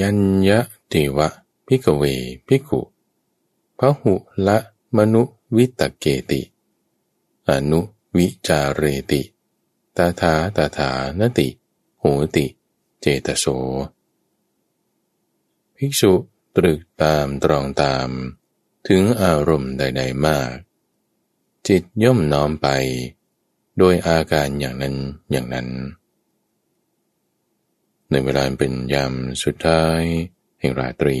ยัญญะติวะพิกเวพิกุพหุละมนุวิตเกติ อนุวิจารเรติ ตาถาตาถานติ โหติ เจตโส ภิกษุตรึกตามตรองตาม ถึงอารมณ์ใดๆมาก จิตย่อมน้อมไป โดยอาการอย่างนั้นอย่างนั้น ในเวลาเป็นยามสุดท้ายแห่งราตรี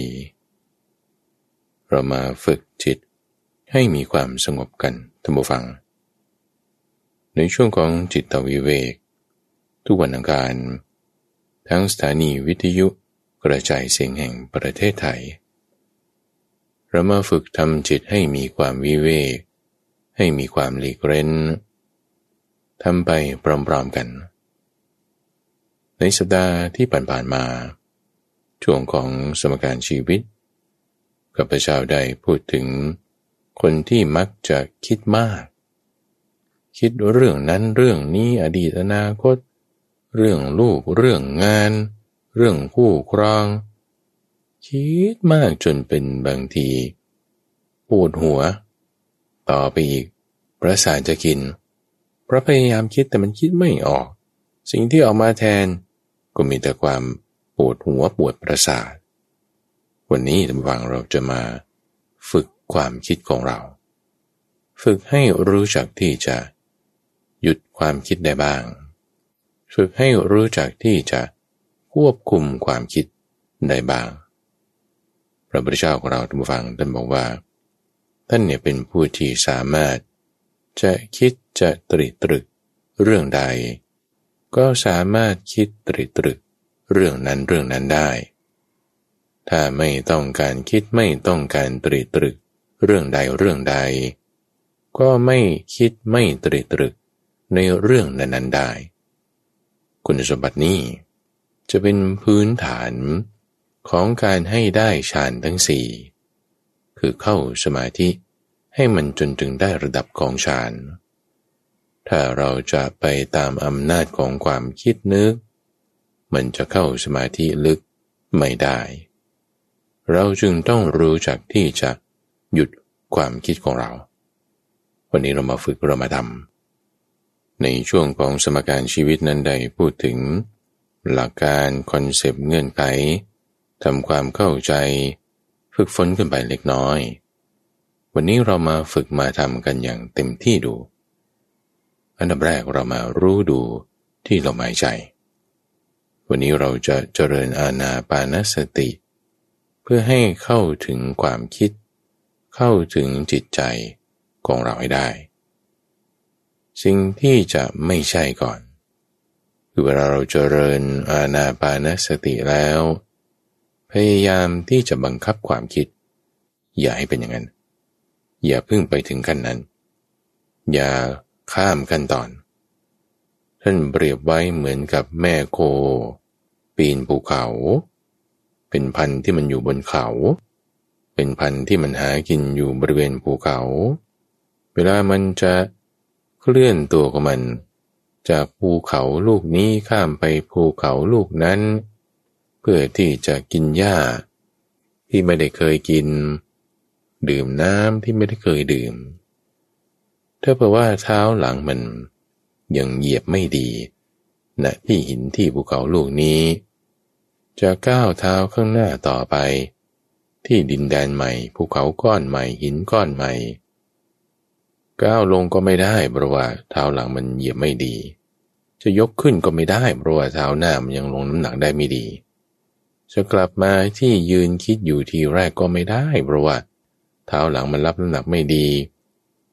เรามาฝึกจิตให้มีความสงบกันท่านผู้ฟัง ในช่วงของจิตวิเวก ทุกวันอังคารทั้งสถานีวิทยุกระจายเสียงแห่งประเทศไทย เรามาฝึกทำจิตให้มีความวิเวก ให้มีความหลีกเร้นทำไปพร้อมๆกัน ในสัปดาห์ที่ผ่านๆมา ช่วงของสมการชีวิตกับพระเจ้าได้พูดถึงคนที่มักจะคิดมาก คิดเรื่องนั้นเรื่องนี้อดีตอนาคต เรื่องลูกเรื่องงาน เรื่องคู่ครอง คิดมากจนเป็นบางทีปวดหัว ต่อไปอีก ประสาทจะกิน เพราะพยายามคิดแต่มันคิดไม่ออก สิ่งที่ออกมาแทน ก็มีแต่ความปวดหัวปวดประสาท วันนี้ท่านฟังเราจะมาฝึกความคิดของเรา ฝึกให้รู้จักที่จะหยุดความคิดได้บ้าง ฝึกให้รู้จักที่จะควบคุมความคิดได้บ้าง พระพุทธเจ้าของเราท่านฟังท่านบอกว่า ท่านเนี่ยเป็นผู้ที่สามารถ จะคิดจะตริตรึกเรื่องใด ก็สามารถคิดตริตรึกเรื่องนั้นเรื่องนั้นได้ ถ้าไม่ต้องการคิดไม่ต้องการตริตรึกเรื่องใดเรื่องใด ก็ไม่คิดไม่ตรีตรึกในเรื่องนั้นๆได้ คุณสมบัตินี้ จะเป็นพื้นฐานของการให้ได้ฌานทั้งสี่คือเข้าสมาธิให้มันจนถึงได้ระดับของฌาน ถ้าเราจะไปตามอำนาจของความคิดนึก มันจะเข้าสมาธิลึกไม่ได้ เราจึงต้องรู้จักที่จะหยุดความคิดของเรา วันนี้เรามาฝึกเรามาทำในช่วงของสมการชีวิตนั้นใดพูดถึง หลักการคอนเซปต์เงื่อนไขทำความเข้าใจ ฝึกฝนขึ้นไปเล็กน้อย วันนี้เรามาฝึกมาทำกันอย่างเต็มที่ดู อันดับแรกเรามารู้ดูที่ลมหายใจ วันนี้เราจะเจริญอาณาปานสติ เพื่อให้เข้าถึงความคิด เข้าถึงจิตใจของเราให้ได้ สิ่งที่จะไม่ใช่ก่อน คือเวลาเราเจริญอาณาปานสติแล้ว พยายามที่จะบังคับความคิด อย่าให้เป็นอย่างนั้น อย่าพึ่งไปถึงขั้นนั้น อย่า ข้ามขั้นตอน ท่านเปรียบไว้เหมือนกับแม่โค ปีนภูเขา เป็นพันธุ์ที่มันอยู่บนเขา เป็นพันธุ์ที่มันหากินอยู่บริเวณภูเขา เวลามันจะเคลื่อนตัวของมัน จากภูเขาลูกนี้ข้ามไปภูเขาลูกนั้น เพื่อที่จะกินหญ้า ที่ไม่ได้เคยกิน ดื่มน้ำที่ไม่ได้เคยดื่ม ถ้าเพราะว่าเท้าหลังมันยังเหยียบไม่ดีณที่หินที่ภูเขาลูกนี้ จะก้าวเท้าข้างหน้าต่อไป ที่ดินแดนใหม่ภูเขาก้อนใหม่หินก้อนใหม่ ก้าวลงก็ไม่ได้เพราะว่าเท้าหลังมันเหยียบไม่ดี จะยกขึ้นก็ไม่ได้เพราะว่าเท้าหน้ามันยังลงน้ำหนักได้ไม่ดี จะกลับมาที่ยืนคิดอยู่ทีแรกก็ไม่ได้เพราะว่าเท้าหลังมันรับน้ำหนักไม่ดี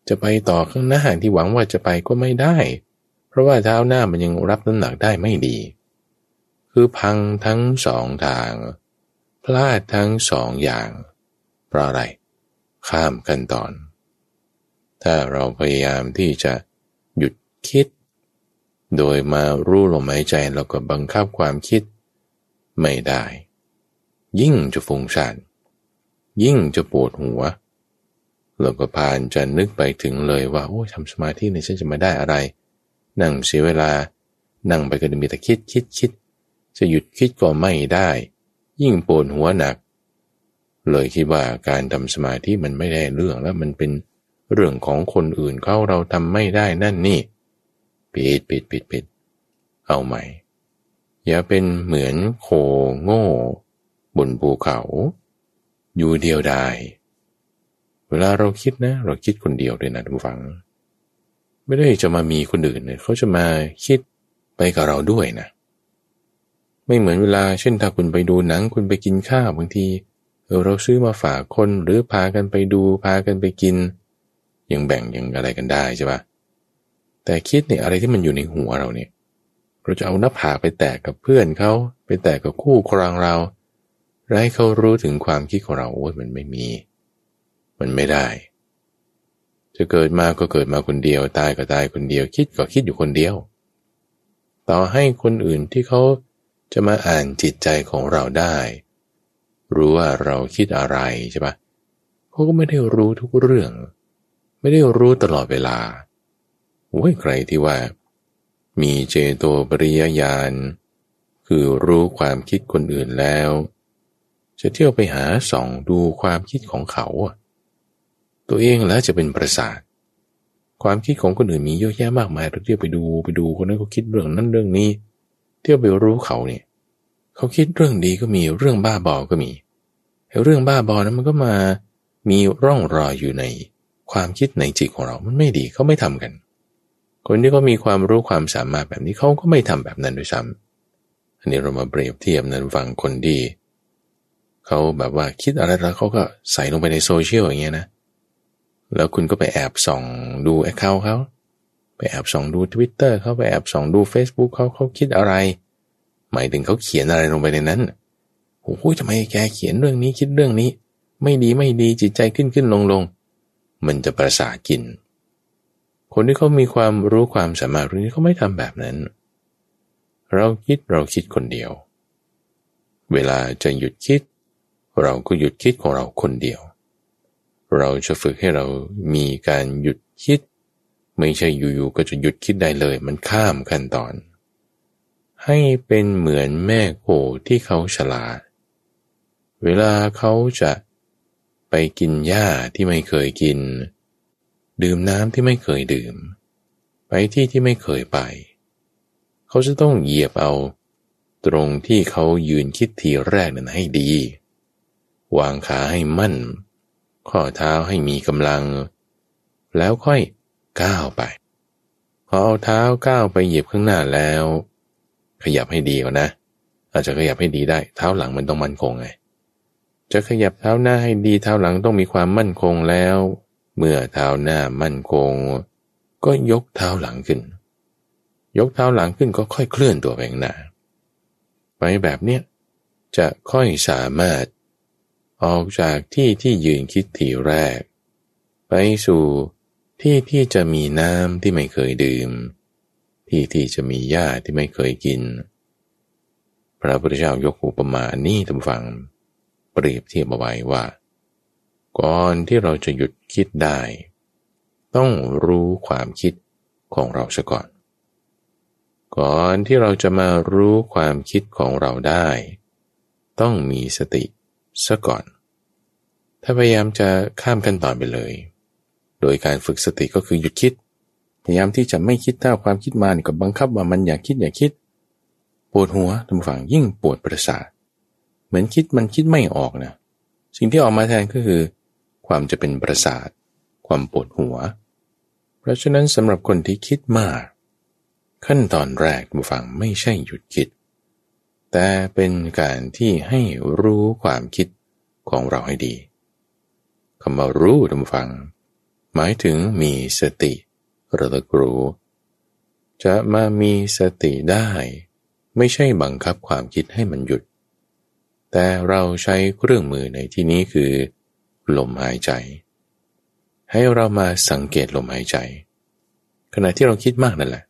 จะไปต่อข้างหน้าที่หวังว่าจะไปก็ไม่ได้ เพราะว่าเท้าหน้ามันยังรับน้ำหนักได้ไม่ดี คือพังทั้งสองทาง พลาดทั้งสองอย่าง เพราะอะไร ข้ามกันตอน ถ้าเราพยายามที่จะหยุดคิด โดยมารู้ลมหายใจแล้วก็บังคับความคิด ไม่ได้ ยิ่งจะฟุ้งซ่านยิ่งจะปวดหัว เราก็พานจะนึกไปถึงเลยว่าโอ้ทำสมาธิในฉันจะมาได้อะไร นั่งเสียเวลา นั่งไปก็จะมีแต่คิดคิดคิด จะหยุดคิดก็ไม่ได้ ยิ่งปวดหัวหนัก เลยคิดว่าการทำสมาธิมันไม่ได้เรื่องแล้วมันเป็นเรื่องของคนอื่นเขาเราทำไม่ได้นั่นนี่ปิดปิดปิดปิดเอาใหม่ อย่าเป็นเหมือนโคโง่ บนภูเขา อยู่เดียวดาย เวลาเราคิดนะ เราคิดคนเดียวเลยนะทุกฝัง ไม่ได้จะมามีคนอื่นเนี่ยเขาจะมาคิดไปกับเราด้วยนะ ไม่เหมือนเวลาเช่นถ้าคุณไปดูหนังคุณไปกินข้าวบางทีเราซื้อมาฝากคนหรือพากันไปดูพากันไปกิน ยังแบ่งยังอะไรกันได้ใช่ปะแต่คิดเนี่ยอะไรที่มันอยู่ในหัวเราเนี่ย เราจะเอาหน้าผากไปแตกกับเพื่อนเขาไปแตกกับคู่ครองเราและให้เขารู้ถึงความคิดของเราโอ้ยมันไม่มี มันไม่ได้ จะเกิดมาก็เกิดมาคนเดียว ตายก็ตายคนเดียว คิดก็คิดอยู่คนเดียว ต่อให้คนอื่นที่เขาจะมาอ่านจิตใจของเราได้ รู้ว่าเราคิดอะไรใช่ปะเขาก็ไม่ได้รู้ทุกเรื่อง ไม่ได้รู้ตลอดเวลาโอ้ยใครที่ว่า มีเจโตปริยญาณคือรู้ความคิดคนอื่นแล้ว จะเที่ยวไปหาส่องดูความคิดของเขา ตัวเองแล้วจะเป็นประสาท ความคิดของคนอื่นมีเยอะแยะมากมายเราเที่ยวไปดูไปดูคนนั้นเขาคิดเรื่องนั้นเรื่องนี้ เที่ยวไปรู้เขาเนี่ยเขาคิดเรื่องดีก็มีเรื่องบ้าบอก็มีเรื่องบ้าบอนั้นมันก็มามีร่องรอยอยู่ในความคิดในจิตของเรา มันไม่ดีเขาไม่ทำกัน คนที่เขามีความรู้ความสามารถแบบนี้เขาก็ไม่ทำแบบนั้นด้วยซ้ำอันนี้เรามาเปรียบเทียบนั้นฟังคนดี เขาแบบว่าคิดอะไรแล้วเขาก็ใส่ลงไปในโซเชียลอย่างเงี้ยนะ แล้วคุณก็ไปแอบส่องดู account เขา ไปแอบส่องดู Twitter เขาไปแอบส่องดู Facebook เขาเขาคิดอะไร หมายถึงเขาเขียนอะไรลงไปในนั้นโอ้โหทำไมแกเขียนเรื่องนี้คิดเรื่องนี้ ไม่ดีไม่ดีจิตใจขึ้นขึ้นลงลงมันจะประสากิน คนที่เขามีความรู้ความสามารถเรื่องนี้เขาไม่ทำแบบนั้น เราคิดเราคิดคนเดียว เวลาจะหยุดคิด เราก็หยุดคิดของเราคนเดียว เราจะฝึกให้เรามีการหยุดคิด ไม่ใช่อยู่ๆก็จะหยุดคิดได้เลยมันข้ามขั้นตอน ให้เป็นเหมือนแม่โคที่เขาฉลาด เวลาเขาจะไปกินหญ้าที่ไม่เคยกิน ดื่มน้ำที่ไม่เคยดื่ม ไปที่ที่ไม่เคยไป เขาจะต้องเหยียบเอา ตรงที่เขายืนคิดทีแรกนั้นให้ดี วางขาให้มั่น ข้อเท้าให้มีกำลัง แล้วค่อยก้าวไปพอเอาเท้าก้าวไปเหยียบข้างหน้าแล้ว ขยับให้ดีก่อนนะ อาจจะขยับให้ดีได้ เท้าหลังมันต้องมั่นคงไงจะขยับเท้าหน้าให้ดีเท้าหลังต้องมีความมั่นคงแล้ว เมื่อเท้าหน้ามั่นคง ก็ยกเท้าหลังขึ้น ยกเท้าหลังขึ้นก็ค่อยเคลื่อนตัวไปข้างหน้าไปแบบเนี้ยจะค่อยสามารถ ออกจากที่ที่ยืนคิดทีแรก ไปสู่ที่ที่จะมีน้ำที่ไม่เคยดื่ม ที่ที่จะมีหญ้าที่ไม่เคยกิน พระพุทธเจ้ายกอุปมาอันนี้ท่านฟัง เปรียบเทียบเอาไว้ว่า ก่อนที่เราจะหยุดคิดได้ ต้องรู้ความคิดของเราซะก่อน ก่อนที่เราจะมารู้ความคิดของเราได้ ต้องมีสติซะก่อน ถ้าพยายามจะข้ามขั้นตอนไปเลย โดยการฝึกสติก็คือหยุดคิด พยายามที่จะไม่คิดถ้าความคิดมานี่ก็บังคับว่ามันอยากคิดอย่าคิด ปวดหัวทำฝังยิ่งปวดประสาท เหมือนคิดมันคิดไม่ออกนะ สิ่งที่ออกมาแทนก็คือ ความจะเป็นประสาท ความปวดหัว เพราะฉะนั้นสำหรับคนที่คิดมาก ขั้นตอนแรกบุฟังไม่ใช่หยุดคิด แต่เป็นการที่ให้รู้ความคิดของเราให้ดี คำว่ารู้ท่านฟัง หมายถึงมีสติระลึกรู้ จะมามีสติได้ ไม่ใช่บังคับความคิดให้มันหยุด แต่เราใช้เครื่องมือในที่นี้คือลมหายใจ ให้เรามาสังเกตลมหายใจ ขณะที่เราคิดมากนั่นแหละ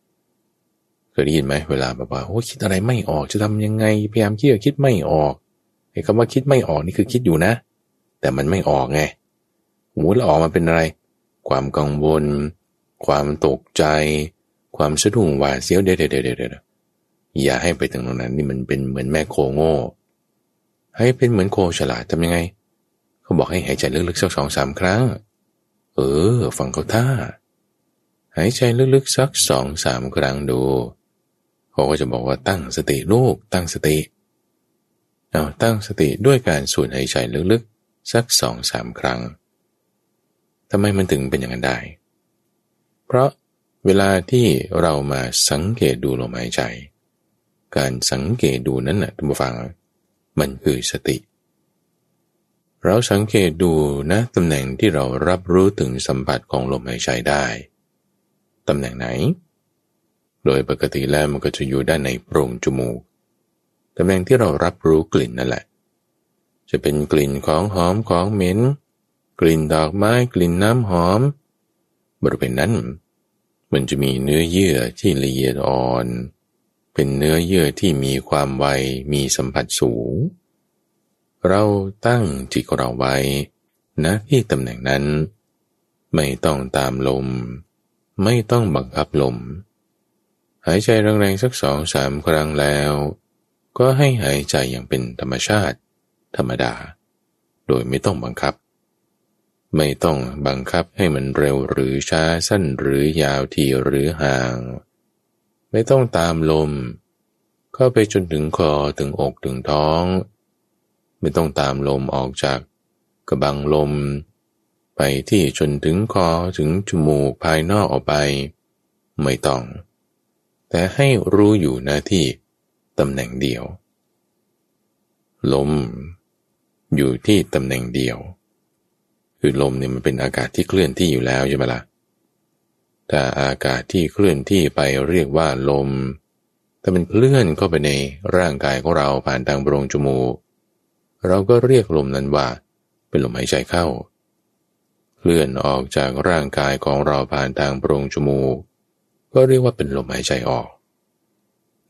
เคยได้ยินไหมเวลาแบบว่าโอ้คิดอะไรไม่ออกจะทำยังไงพยายามคิดคิดไม่ออกไอ้คำว่าคิดไม่ออกนี่คือคิดอยู่นะ แต่มันไม่ออกไง โอ้แล้วออกมาเป็นอะไร ความกังวล ความตกใจ ความสะดุ้งหวาดเสียวเดี๋ยวเดี๋ยวเดี๋ยวอย่าให้ไปถึงตรงนั้นนี่มันเป็นเหมือนแม่โคโง่ ให้เป็นเหมือนโคฉลาดทำยังไง เขาบอกให้หายใจลึกๆสักสองสามครั้ง เออ ฟังเขาท่า หายใจลึกๆสักสองสามครั้งดูเขาก็จะบอกว่าตั้งสติลูกตั้งสติเอาตั้งสติด้วยการสูดหายใจลึกๆ สักสองสามครั้ง ทำไมมันถึงเป็นอย่างนั้นได้ เพราะเวลาที่เรามาสังเกตดูลมหายใจ การสังเกตดูนั้นนะท่านผู้ฟัง มันคือสติ เราสังเกตดูนะตำแหน่งที่เรารับรู้ถึงสัมผัสของลมหายใจได้ตำแหน่งไหน โดยปกติแล้วมันก็จะอยู่ด้านในโพรงจมูกตำแหน่งที่เรารับรู้กลิ่นนั่นแหละ จะเป็นกลิ่นของหอมของเหม็น กลิ่นดอกไม้กลิ่นน้ำหอม บริเวณนั้น มันจะมีเนื้อเยื่อที่ละเอียดอ่อน เป็นเนื้อเยื่อที่มีความไวมีสัมผัสสูง เราตั้งจิตเราไว้นะที่ตำแหน่งนั้น ไม่ต้องตามลม ไม่ต้องบังคับลม หายใจแรงๆสักสองสามครั้งแล้ว ก็ให้หายใจอย่างเป็นธรรมชาติ ธรรมดา โดยไม่ต้องบังคับ ไม่ต้องบังคับให้มันเร็วหรือช้าสั้นหรือยาวทีหรือห่าง ไม่ต้องตามลม เข้าไปจนถึงคอถึงอกถึงท้อง ไม่ต้องตามลมออกจากกระบังลม ไปที่จนถึงคอถึงจมูกภายนอกออกไป ไม่ต้อง แต่ให้รู้อยู่หน้าที่ตำแหน่งเดียว ลม อยู่ที่ตำแหน่งเดียว คือลมเนี่ยมันเป็นอากาศที่เคลื่อนที่อยู่แล้วใช่ไหมละ่ะถ้าอากาศที่เคลื่อนที่ไปเรียกว่าลม ถ้ามันเคลื่อนเข้าไปในร่างกายของเราผ่านทางโพรงจมูก เราก็เรียกลมนั้นว่า เป็นลมหายใจเข้า เคลื่อนออกจากร่างกายของเราผ่านทางโพรงจมูก ก็เรียกว่าเป็นลมหายใจออก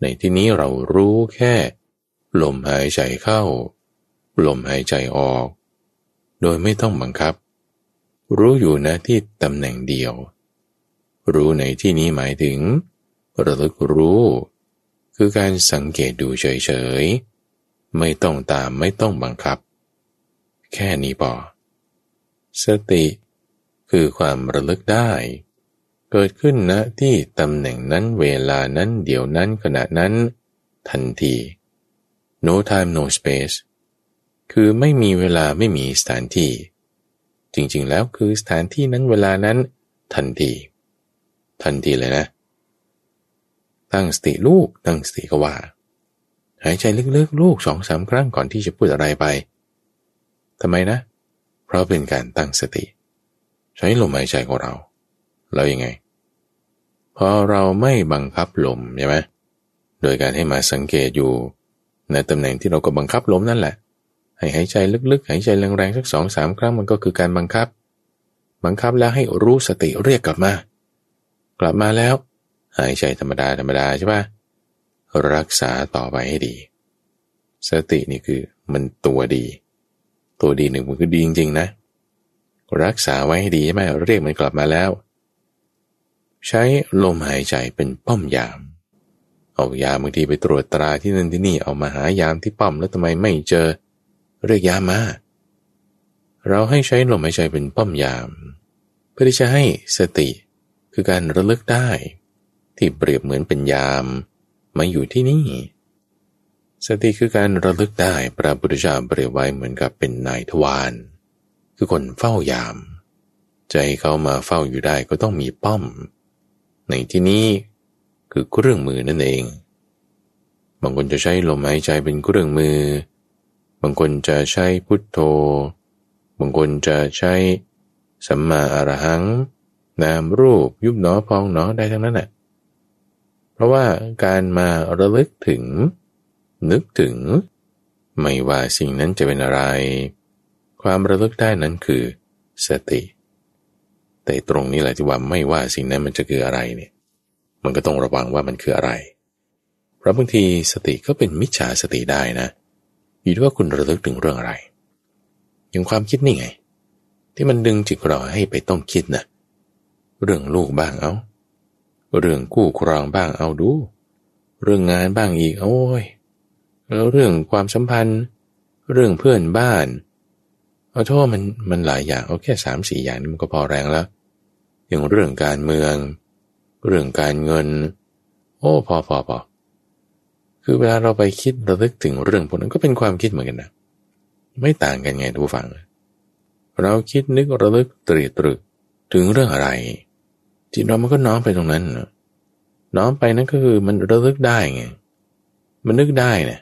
ในที่นี้เรารู้แค่ ลมหายใจเข้า ลมหายใจออก โดยไม่ต้องบังคับ รู้อยู่นะที่ตำแหน่งเดียว รู้ในที่นี้หมายถึง ระลึกรู้ คือการสังเกตดูเฉยๆ ไม่ต้องตามไม่ต้องบังคับ แค่นี้พอสติคือความระลึกได้ เกิดขึ้นณนะที่ตำแหน่งนั้นเวลานั้นเดี๋ยวนั้นขณะนั้น ทันที no time no space คือไม่มีเวลาไม่มีสถานที่ จริงๆแล้วคือสถานที่นั้นเวลานั้น ทันทีทันทีเลยนะ ตั้งสติลูกตั้งสติก็ว่า หายใจลึกๆลูกสองสามครั้งก่อนที่จะพูดอะไรไปทำไมนะ เพราะเป็นการตั้งสติ ใช้ลมหายใจของเรา แล้วยังไงพอเราไม่บังคับลมใช่ไหมโดยการให้มาสังเกตอยู่ในตำแหน่งที่เราก็บังคับลมนั่นแหละ ให้หายใจลึกๆ หายใจแรงๆสักสองสามครั้งมันก็คือการบังคับ บังคับแล้วให้รู้สติเรียกกลับมา กลับมาแล้ว หายใจธรรมดาธรรมดาใช่ปะรักษาต่อไปให้ดี สตินี่คือมันตัวดี ตัวดีหนึ่งมันคือดีจริงๆนะ รักษาไว้ให้ดีใช่ไหมเรียกมันกลับมาแล้ว ใช้ลมหายใจเป็นป้อมยามเอายามบางทีไปตรวจตราที่นั่นที่นี่เอามาหายามที่ป้อมแล้วทำไมไม่เจอ เรียกยามมา เราให้ใช้ลมหายใจเป็นป้อมยาม เพื่อที่จะให้สติคือการระลึกได้ ที่เปรียบเหมือนเป็นยาม มาอยู่ที่นี่ สติคือการระลึกได้พระพุทธเจ้าเปรียบไว้เหมือนกับเป็นนายทวารคือคนเฝ้ายาม ใจเขามาเฝ้าอยู่ได้ก็ต้องมีป้อม ในที่นี้คือเครื่องมือนั่นเองบางคนจะใช้ลมหายใจเป็นเครื่องมือ บางคนจะใช้พุทโธ บางคนจะใช้สัมมาอรหัง นามรูปยุบหนอพองหนอได้ทั้งนั้นแหละเพราะว่าการมาระลึกถึง นึกถึง ไม่ว่าสิ่งนั้นจะเป็นอะไร ความระลึกได้นั้นคือสติ แต่ตรงนี้แหละที่ว่าไม่ว่าสิ่งนั้นมันจะคืออะไรเนี่ยมันก็ต้องระวังว่ามันคืออะไร เพราะบางทีสติก็เป็นมิจฉาสติได้นะ อยู่ที่ว่าคุณระลึกถึงเรื่องอะไร อย่างความคิดนี่ไง ที่มันดึงจิตเราให้ไปต้องคิดนะเรื่องลูกบ้างเอา เรื่องคู่ครองบ้างเอาดู เรื่องงานบ้างอีกโอ้ยแล้วเรื่องความสัมพันธ์ เรื่องเพื่อนบ้านเอาโทษมันมันหลายอย่างเอาแค่สามสี่อย่างนี้มันก็พอแรงแล้ว อย่างเรื่องการเมือง เรื่องการเงิน โอ้พอพอพอ คือเวลาเราไปคิดระลึกถึงเรื่องพวกนั้นก็เป็นความคิดเหมือนกันนะ ไม่ต่างกันไงทุกฝัง เราคิดนึกระลึกตรีตรึกถึงเรื่องอะไร จิตเรามันก็น้อมไปตรงนั้นน้อมไปนั่นก็คือมันระลึกได้ไง มันนึกได้เนี่ย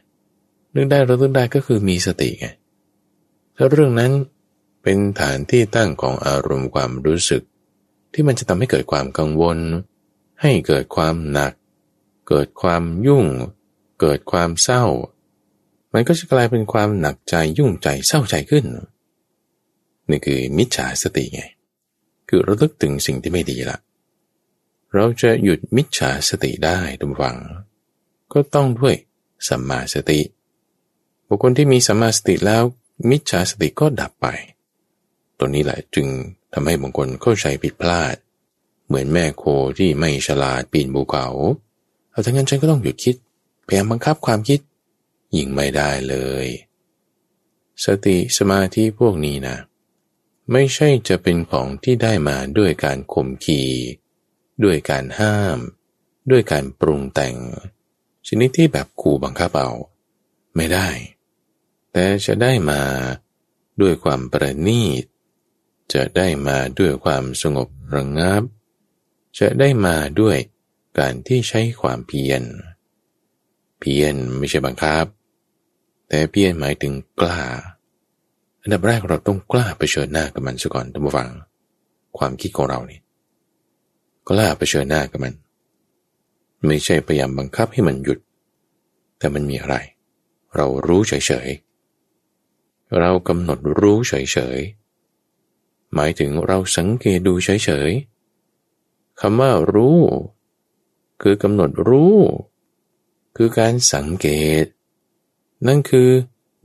นึกได้ระลึกได้ก็คือมีสติไงถ้าเรื่องนั้นเป็นฐานที่ตั้งของอารมณ์ความรู้สึก ที่มันจะทำให้เกิดความกังวล ให้เกิดความหนัก เกิดความยุ่ง เกิดความเศร้า มันก็จะกลายเป็นความหนักใจยุ่งใจเศร้าใจขึ้น นี่คือมิจฉาสติไง คือระลึกถึงสิ่งที่ไม่ดีละเราจะหยุดมิจฉาสติได้ทุกฝัง ก็ต้องด้วยสัมมาสติ บุคคลที่มีสัมมาสติแล้วมิจฉาสติก็ดับไป ตัวนี้แหละจึงทำให้บางคนเข้าใจผิดพลาด เหมือนแม่โคที่ไม่ฉลาดปีนภูเขา เอาทั้งนั้นฉันก็ต้องหยุดคิด พยายามบังคับความคิดยิ่งไม่ได้เลย สติสมาธิพวกนี้นะ ไม่ใช่จะเป็นของที่ได้มาด้วยการข่มขีด้วยการห้าม ด้วยการปรุงแต่ง ชนิดที่แบบขู่บังคับเอา ไม่ได้ แต่จะได้มาด้วยความประณีต จะได้มาด้วยความสงบระงงับ จะได้มาด้วยการที่ใช้ความเพียร เพียรไม่ใช่บังคับ แต่เพียรหมายถึงกล้า อันดับแรกเราต้องกล้าไปเชิญหน้ากับมันซะก่อนท่านผู้ฟัง ความคิดของเรานี่กล้าไปเชิญหน้ากับมัน ไม่ใช่พยายามบังคับให้มันหยุด แต่มันมีอะไร เรารู้เฉยๆ เรากำหนดรู้เฉยๆ หมายถึงเราสังเกตดูเฉยๆคำว่ารู้ คือกำหนดรู้ คือการสังเกต นั่นคือ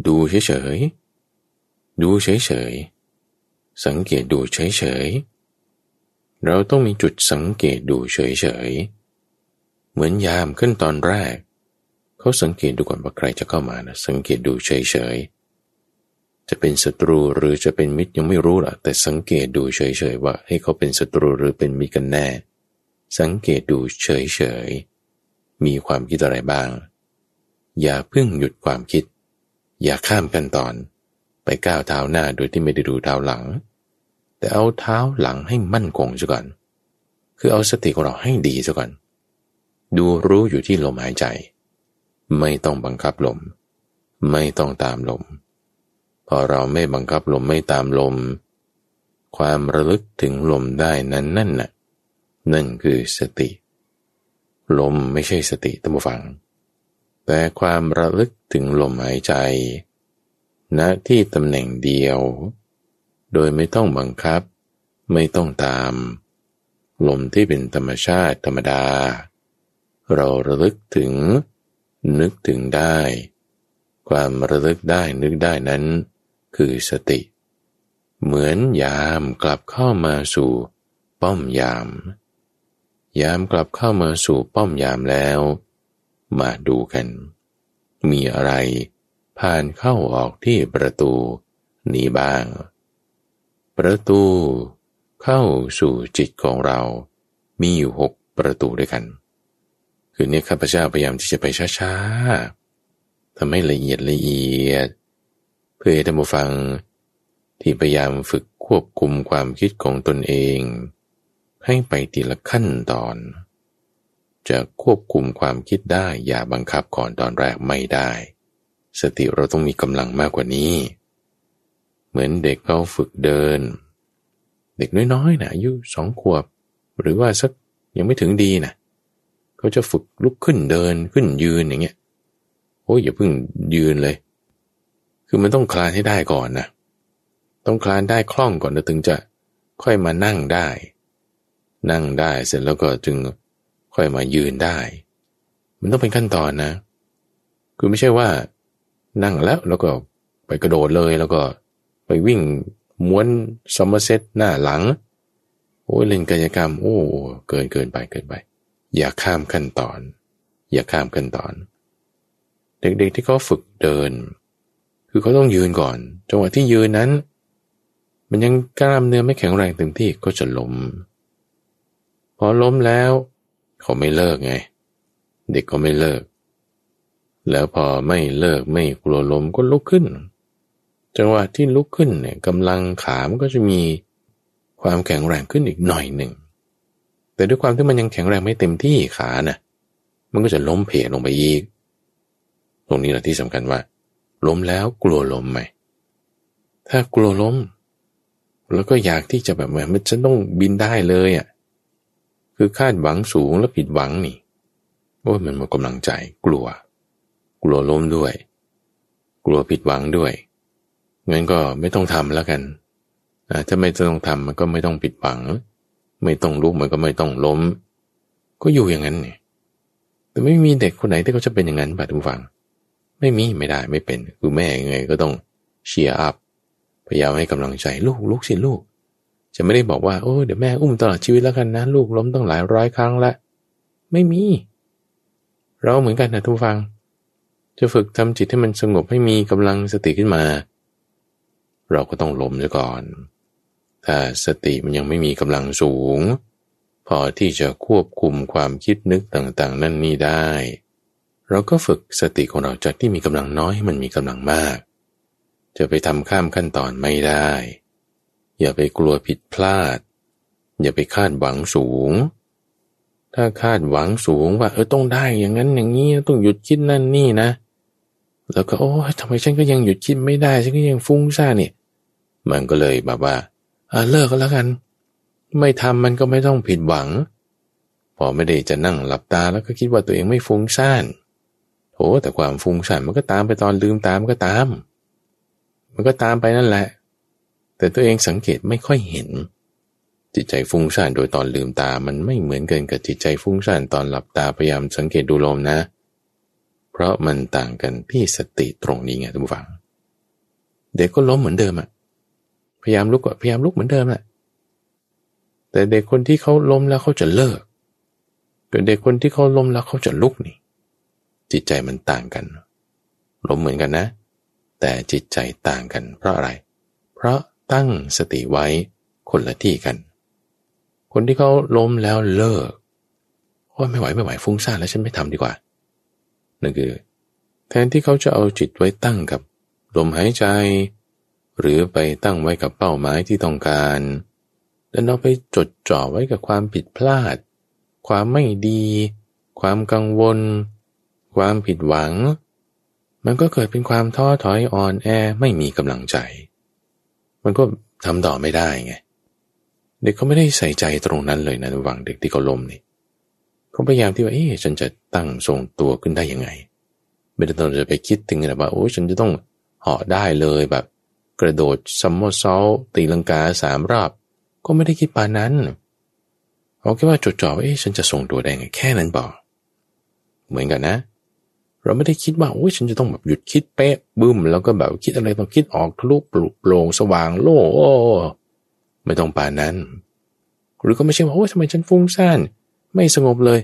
ดูเฉยๆ ดูเฉยๆ สังเกตดูเฉยๆ เราต้องมีจุดสังเกตดูเฉยๆ เหมือนยามขึ้นตอนแรก เขาสังเกตดูก่อนว่าใครจะเข้ามานะสังเกตดูเฉยๆ จะเป็นศัตรูหรือจะเป็นมิตรยังไม่รู้หรอกแต่สังเกตดูเฉยๆว่าให้เขาเป็นศัตรูหรือเป็นมิตรกันแน่ สังเกตดูเฉยๆ มีความคิดอะไรบ้าง อย่าเพิ่งหยุดความคิด อย่าข้ามกันตอน ไปก้าวเท้าหน้าโดยที่ไม่ได้ดูเท้าหลัง แต่เอาเท้าหลังให้มั่นคงซะก่อน คือเอาสติของเราให้ดีซะก่อน ดูรู้อยู่ที่ลมหายใจ ไม่ต้องบังคับลม ไม่ต้องตามลม พอเราไม่บังคับลมไม่ตามลม ความระลึกถึงลมได้นั้นนั่นน่ะนั่นคือสติ ลมไม่ใช่สติตั้งฟัง แต่ความระลึกถึงลมหายใจณที่ตำแหน่งเดียว โดยไม่ต้องบังคับ ไม่ต้องตาม ลมที่เป็นธรรมชาติธรรมดา เราระลึกถึง นึกถึงได้ ความระลึกได้นึกได้นั้น คือสติ เหมือนยามกลับเข้ามาสู่ป้อมยาม ยามกลับเข้ามาสู่ป้อมยามแล้ว มาดูกัน มีอะไร ผ่านเข้าออกที่ประตูนี้บ้าง ประตูเข้าสู่จิตของเรา มีอยู่หกประตูด้วยกัน คือเนี่ยข้าพเจ้าพยายามที่จะไปช้าๆทำให้ละเอียดละเอียด เพื่อให้ท่านผู้ฟัง ที่พยายามฝึกควบคุมความคิดของตนเอง ให้ไปทีละขั้นตอน จะควบคุมความคิดได้อย่าบังคับก่อนตอนแรกไม่ได้ สติเราต้องมีกำลังมากกว่านี้ เหมือนเด็กเขาฝึกเดิน เด็กน้อยๆนะอายุสองขวบ หรือว่าสักยังไม่ถึงดีนะเขาจะฝึกลุกขึ้นเดินขึ้นยืนอย่างเงี้ยโอ้ยอย่าเพิ่งยืนเลย คือมันต้องคลานให้ได้ก่อนนะ ต้องคลานได้คล่องก่อนถึงจะค่อยมานั่งได้ นั่งได้เสร็จแล้วก็จึงค่อยมายืนได้ มันต้องเป็นขั้นตอนนะ คือไม่ใช่ว่า นั่งแล้วแล้วก็ไปกระโดดเลยแล้วก็ไปวิ่งม้วนสมเมอร์เซตหน้าหลัง โอ้ยเล่นกายกรรม โอ้เกินเกินไปเกินไป อย่าข้ามขั้นตอน อย่าข้ามขั้นตอน เด็กๆที่เขาฝึกเดิน คือเขาต้องยืนก่อน จังหวะที่ยืนนั้น มันยังกล้ามเนื้อไม่แข็งแรงเต็มที่ก็จะล้ม อล้มแล้ว เขาไม่เลิกไง เด็กก็ไม่เลิก แล้วพอไม่เลิกไม่กลัวล้มก็ลุกขึ้น จังหวะที่ลุกขึ้นเนี่ยกำลังขามันก็จะมีความแข็งแรงขึ้นอีกหน่อยหนึ่ง แต่ด้วยความที่มันยังแข็งแรงไม่เต็มที่ขานะ่ะ มันก็จะล้มเพลงไปอีก ตรงนี้แหละที่สำคัญว่า ล้มแล้วกลัวล้มไหม ถ้ากลัวล้ม แล้วก็อยากที่จะแบบว่ามันจะต้องบินได้เลยอะ่ะ คือคาดหวังสูงแล้วผิดหวังนี่โอ้ยมันหมดกำลังใจกลัว กลัวล้มด้วย กลัวผิดหวังด้วยงั้นก็ไม่ต้องทำแล้วกันถ้าไม่ต้องทำมันก็ไม่ต้องปิดบัง ไม่ต้องลุกมันก็ไม่ต้องล้ม ก็อยู่อย่างนั้นเนี่ยแต่ไม่มีเด็กคนไหนที่เขาจะเป็นอย่างนั้นบัดทุกฝัง ไม่มีไม่ได้ไม่เป็นคือแม่ยังไงก็ต้องเชียร์อัพพยายามให้กำลังใจลูกลูกสิลูก จะไม่ได้บอกว่าโอ้เดี๋ยวแม่อุ้มตลอดชีวิตแล้วกันนะลูกล้มต้องหลายร้อยครั้งละ ไม่มี เราเหมือนกันนะทุกฟัง จะฝึกทำจิตให้มันสงบให้มีกำลังสติขึ้นมา เราก็ต้องล้มซะก่อน ถ้าสติมันยังไม่มีกำลังสูง พอที่จะควบคุมความคิดนึกต่างๆ นั่นนี่ได้ เราก็ฝึกสติของเราจากที่มีกำลังน้อยให้มันมีกำลังมาก จะไปทำข้ามขั้นตอนไม่ได้ อย่าไปกลัวผิดพลาด อย่าไปคาดหวังสูง ถ้าคาดหวังสูงว่า เออต้องได้อย่างนั้นอย่างนี้ต้องหยุดคิดนั่นนี่นะ แล้วก็โอ้ทำไมฉันก็ยังหยุดคิดไม่ได้ฉันก็ยังฟุ้งซ่านเนี่ย มันก็เลยแบบว่าเลิกก็แล้วกัน ไม่ทำมันก็ไม่ต้องผิดหวัง พอไม่ได้จะนั่งหลับตาแล้วก็คิดว่าตัวเองไม่ฟุ้งซ่านโถแต่ความฟุ้งซ่านมันก็ตามไปตอนลืมตามก็ตาม มันก็ตามไปนั่นแหละ แต่ตัวเองสังเกตไม่ค่อยเห็น จิตใจฟุ้งซ่านโดยตอนลืมตา มันไม่เหมือนกันกับจิตใจฟุ้งซ่านตอนหลับตาพยายามสังเกตดูลมนะ เพราะมันต่างกันที่สติตรงนี้ไงท่านผู้ฟัง เด็กก็ล้มเหมือนเดิมอะพยายามลุกก็พยายามลุกเหมือนเดิมแหละแต่เด็กคนที่เขาล้มแล้วเขาจะเลิกกับเด็กคนที่เขาล้มแล้วเขาจะลุกนี่ จิตใจมันต่างกันล้มเหมือนกันนะ แต่จิตใจต่างกันเพราะอะไร เพราะ ตั้งสติไว้คนละที่กัน คนที่เขาล้มแล้วเลิกโอ้ไม่ไหวไม่ไหวฟุ้งซ่านแล้วฉันไม่ทำดีกว่า นั่นคือ แทนที่เขาจะเอาจิตไว้ตั้งกับลมหายใจ หรือไปตั้งไว้กับเป้าหมายที่ต้องการแล้วเราไปจดจ่อไว้กับความผิดพลาด ความไม่ดี ความกังวล ความผิดหวัง มันก็เกิดเป็นความท้อถอยอ่อนแอไม่มีกำลังใจ มันก็ทำต่อไม่ได้ไง เด็กเขาไม่ได้ใส่ใจตรงนั้นเลยนะระหว่างเด็กที่เขาล้มนี่เขาพยายามที่ว่าเอ๊ะฉันจะตั้งทรงตัวขึ้นได้ยังไงไม่ได้ต้องจะไปคิดถึงนะว่าโอ้ฉันจะต้องเหาะได้เลยแบบ กระโดดซัมโมซอลตีลังกาสามรอบก็ไม่ได้คิดปานนั้นเอาแค่ว่าจดจ่อว่าเอ๊ะฉันจะส่งตัวได้ไงแค่นั้นบอกเหมือนกันนะ เราไม่ได้คิดว่าโอ้ยฉันจะต้องแบบหยุดคิดเป๊ะบึ้ม แล้วก็แบบคิดอะไรต้องคิดออกทะลุปลุกโปร่งสว่างโล่โอ้ไม่ต้องปานนั้น หรือก็ไม่ใช่ว่าโอ้ยทำไมฉันฟุ้งซ่านไม่สงบเลย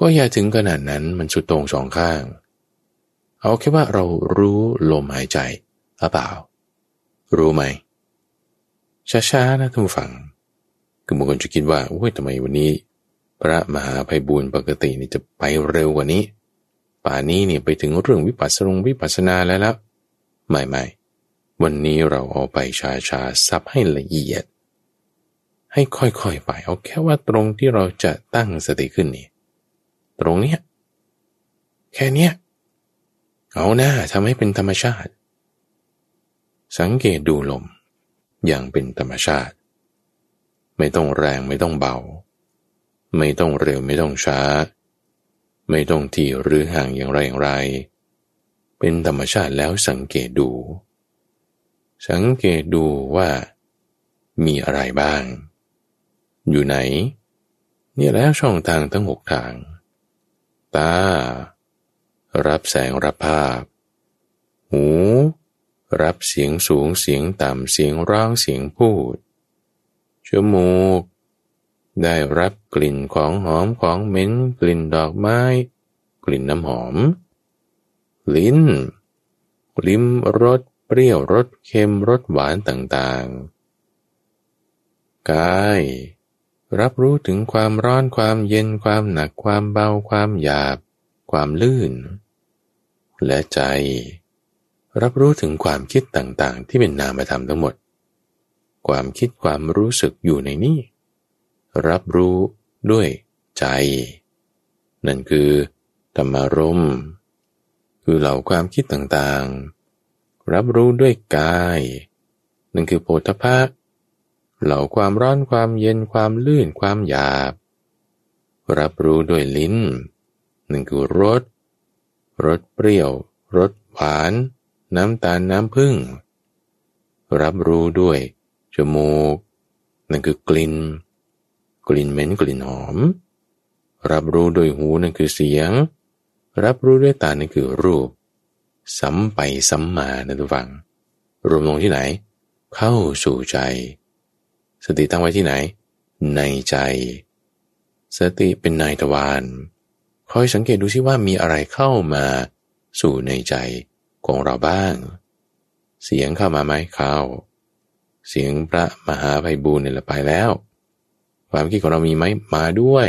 ก็อย่าถึงขนาดนั้นมันสุดตรงสองข้าง เอาแค่ว่าเรารู้ลมหายใจหรือเปล่า รู้ไหมช้าๆนะท่านผู้ฟังคือบางคนจะคิดว่าโอ้ยทำไมวันนี้ พระมหาภัยบุญปกตินี่จะไปเร็วกว่านี้ ป่านี้เนี่ยไปถึงเรื่องวิปัสสงวิปัสสนาแล้วล้วไม่ไม่วันนี้เราเอาไปชาชาซับให้ละเอียด ให้ค่อยๆไปเอาแค่ว่าตรงที่เราจะตั้งสติขึ้นนี่ตรงเนี้ยแค่เนี้ยเอาหน้าทำให้เป็นธรรมชาติ สังเกตดูลม อย่างเป็นธรรมชาติ ไม่ต้องแรงไม่ต้องเบา ไม่ต้องเร็วไม่ต้องช้า ไม่ต้องที่หรือห่างอย่างไรอย่างไร เป็นธรรมชาติแล้วสังเกตดู สังเกตดูว่ามีอะไรบ้าง อยู่ไหน เนี่ยแล้วช่องทางทั้งหกทาง ตา รับแสงรับภาพ หู รับเสียงสูงเสียงต่ำเสียงร้องเสียงพูด จมูก ได้รับกลิ่นของหอมของเหม็นกลิ่นดอกไม้ กลิ่นน้ำหอม ลิ้น ลิ้มรสเปรี้ยวรสเค็มรสหวานต่างๆ กาย รับรู้ถึงความร้อนความเย็นความหนักความเบาความหยาบ ความลื่น และใจ รับรู้ถึงความคิดต่างๆ ที่เป็นนามธรรมทั้งหมด ความคิดความรู้สึกอยู่ในนี้ รับรู้ด้วยใจ นั่นคือธรรมารมคือเหล่าความคิดต่างๆ รับรู้ด้วยกาย นั่นคือโพธภาเหล่าความร้อนความเย็นความลื่นความหยาบ รับรู้ด้วยลิ้น นั่นคือรสรสเปรี้ยวรสหวาน น้ำตาลน้ำผึ้งรับรู้ด้วยจมูก นั่นคือกลิ่น กลิ่นเหม็นกลิ่นหอม รับรู้ด้วยหูนั่นคือเสียง รับรู้ด้วยตานั่นคือรูป สัมไปสัมมานะทุกฝัง รวมลงที่ไหน เข้าสู่ใจ สติตั้งไว้ที่ไหน ในใจ สติเป็นนายตะวันคอยสังเกตดูซิว่ามีอะไรเข้ามาสู่ในใจของเราบ้าง เสียงเข้ามาไหมเข้า เสียงพระมหาไพบูลเนี่ยละไปแล้ว ความคิดของเรามีไหมมาด้วย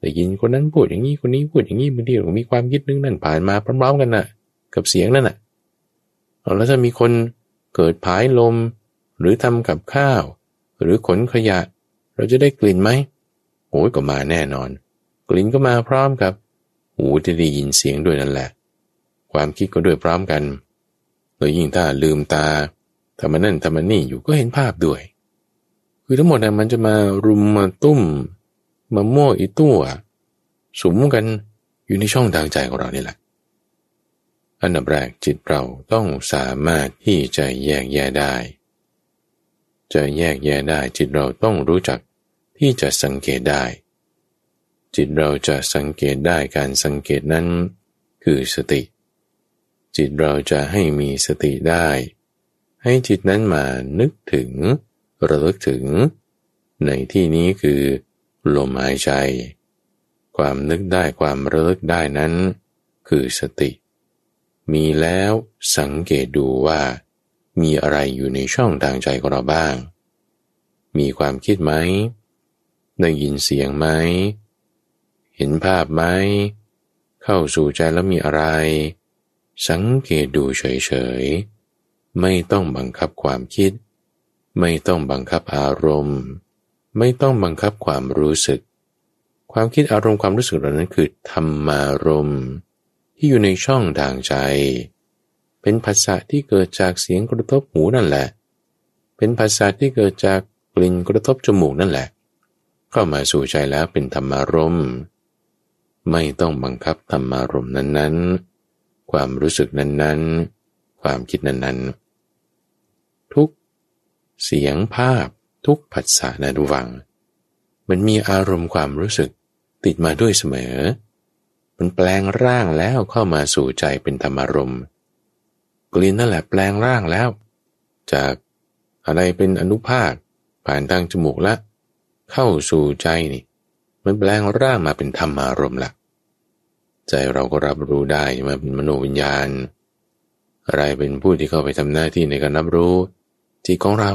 ได้ยินคนนั้นพูดอย่างนี้คนนี้พูดอย่างนี้บางทีเรามีความคิดนึงนั่นผ่านมาพร้อมๆกันนะ่ะ กับเสียงนั่นน่ะแล้วถ้ามีคนเกิดผายลม หรือทำกับข้าว หรือขนขยะ เราจะได้กลิ่นไหมโอ้ยก็มาแน่นอน กลิ่นก็มาพร้อมกับหูที่ได้ยินเสียงด้วยนั่นแหละ ความคิดก็ด้วยพร้อมกันโดยยิ่งถ้าลืมตาทำมันนั่นทำมันนี่อยู่ก็เห็นภาพด้วย คือทั้งหมดนะมันจะมารุมมาตุ้มมาโม่อีตัวสุมกันอยู่ในช่องทางใจของเรานี่แหละ อันดับแรกจิตเราต้องสามารถที่จะแยกแยะได้ จะแยกแยะได้จิตเราต้องรู้จักที่จะสังเกตได้ จิตเราจะสังเกตได้การสังเกตนั้น คือสติ จิตเราจะให้มีสติได้ ให้จิตนั้นมานึกถึง ระลึกถึง ในที่นี้คือลมหายใจ ความนึกได้ความระลึกได้นั้น คือสติ มีแล้วสังเกตดูว่า มีอะไรอยู่ในช่องทางใจของเราบ้าง มีความคิดไหม ได้ยินเสียงไหม เห็นภาพไหม เข้าสู่ใจแล้วมีอะไร สังเกตดูเฉยๆ ไม่ต้องบังคับความคิด ไม่ต้องบังคับอารมณ์ ไม่ต้องบังคับความรู้สึก ความคิดอารมณ์ความรู้สึกเหล่านั้นคือธรรมารมณ์ที่อยู่ในช่องทางใจ เป็นภาษาที่เกิดจากเสียงกระทบหูนั่นแหละ เป็นภาษาที่เกิดจากกลิ่นกระทบจมูกนั่นแหละ เข้ามาสู่ใจแล้วเป็นธรรมารมณ์ไม่ต้องบังคับธรรมารมณ์นั้นๆ ความรู้สึกนั้นๆ ความคิดนั้นๆ ทุก เสียงภาพทุกผัสสะนะดูวัง มันมีอารมณ์ความรู้สึกติดมาด้วยเสมอ มันแปลงร่างแล้วเข้ามาสู่ใจเป็นธรรมารมณ์กลิ่นนั่นแหละแปลงร่างแล้ว จากอะไรเป็นอนุภาคผ่านทางจมูกละ เข้าสู่ใจนี่ มันแปลงร่างมาเป็นธรรมารมณ์ละใจเราก็รับรู้ได้มาเป็นมโนวิญญาณ อะไรเป็นผู้ที่เข้าไปทำหน้าที่ในการรับรู้ จิตของเรา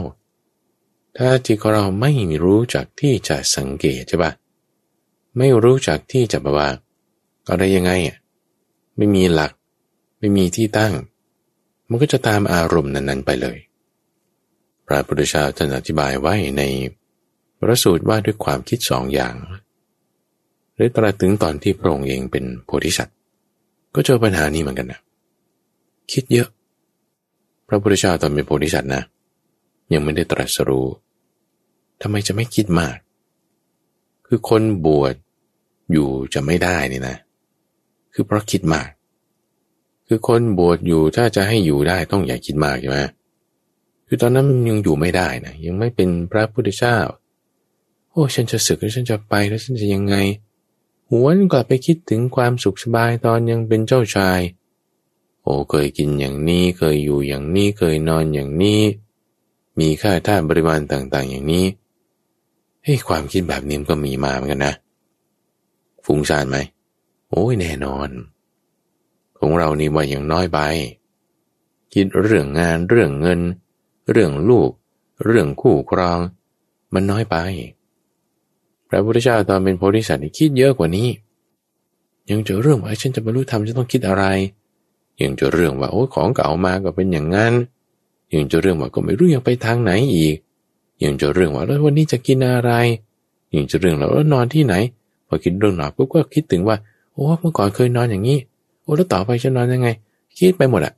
ถ้าจิตของเราไม่รู้จักที่จะสังเกตใช่ปะไม่รู้จักที่จะบว่าอะไรยังไงอะไม่มีหลัก ไม่มีที่ตั้ง มันก็จะตามอารมณ์นั้น ๆ ไปเลย พระพุทธเจ้าท่านอธิบายไว้ในพระสูตรว่าด้วยความคิดสองอย่างหรือตรัสถึงตอนที่พระองค์เองเป็นโพธิสัตว์ก็เจอปัญหานี้เหมือนกันนะคิดเยอะ พระพุทธเจ้าตอนเป็นโพธิสัตว์นะ ยังไม่ได้ตรัสรู้ทำไมจะไม่คิดมาก คือคนบวชอยู่จะไม่ได้นี่นะ คือเพราะคิดมาก คือคนบวชอยู่ถ้าจะให้อยู่ได้ต้องอย่าคิดมากใช่ไหมคือตอนนั้นมันยังอยู่ไม่ได้นะยังไม่เป็นพระพุทธเจ้า โอ้ฉันจะศึกแล้วฉันจะไปแล้วฉันจะยังไงหวนกลับไปคิดถึงความสุขสบายตอนยังเป็นเจ้าชาย โอ้เคยกินอย่างนี้เคยอยู่อย่างนี้เคยนอนอย่างนี้ มีค่าท่าบริวารต่างๆ อย่างนี้เฮ้ความคิดแบบนี้ก็มีมาเหมือนกันนะฟุ้งซ่านไหม โอ้ยแน่นอน ของเรานี่ว่าอย่างน้อยไป คิดเรื่องงานเรื่องเงิน เรื่องลูก เรื่องคู่ครอง มันน้อยไป พระพุทธเจ้าตอนเป็นโพธิสัตว์คิดเยอะกว่านี้ ยังเจอเรื่องว่าฉันจะบรรลุธรรมจะต้องคิดอะไร ยังเจอเรื่องว่าโอ้ของเก่ามาก็เป็นอย่างนั้น ยังจอเรื่องว่าก็ไม่รู้ยังไปทางไหนอีก ยังจอเรื่องว่าแล้ววันนี้จะกินอะไร ยังจอเรื่องแล้วนอนที่ไหน พอคิดเรื่องนอนปุ๊บก็คิดถึงว่าโอ้เมื่อก่อนเคยนอนอย่างนี้โอ้แล้วต่อไปจะนอนยังไง คิดไปหมดอะ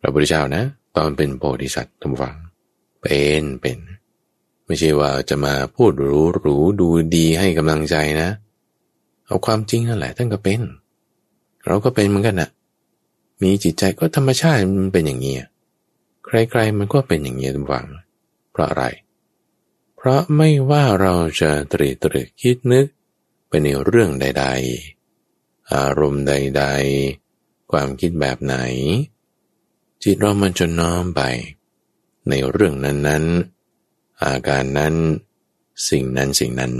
พระพุทธเจ้านะ ตอนเป็นโพธิสัตว์ทำฟัง เป็นเป็น ไม่ใช่ว่าจะมาพูดรู้รู้ดูดีให้กำลังใจนะ เอาความจริงนั่นแหละท่านก็เป็น เราก็เป็นเหมือนกันนะมีจิตใจก็ธรรมชาติมันเป็นอย่างนี้ ใครๆมันก็เป็นอย่างนี้ทุกฝัง เพราะอะไร เพราะไม่ว่าเราจะตรีตรึกคิดนึกไปในเรื่องใด ๆ อารมณ์ใด ๆ ความคิดแบบไหน จิตเรามันจะน้อมไป ในเรื่องนั้นๆ อาการนั้น สิ่งนั้นสิ่งนั้น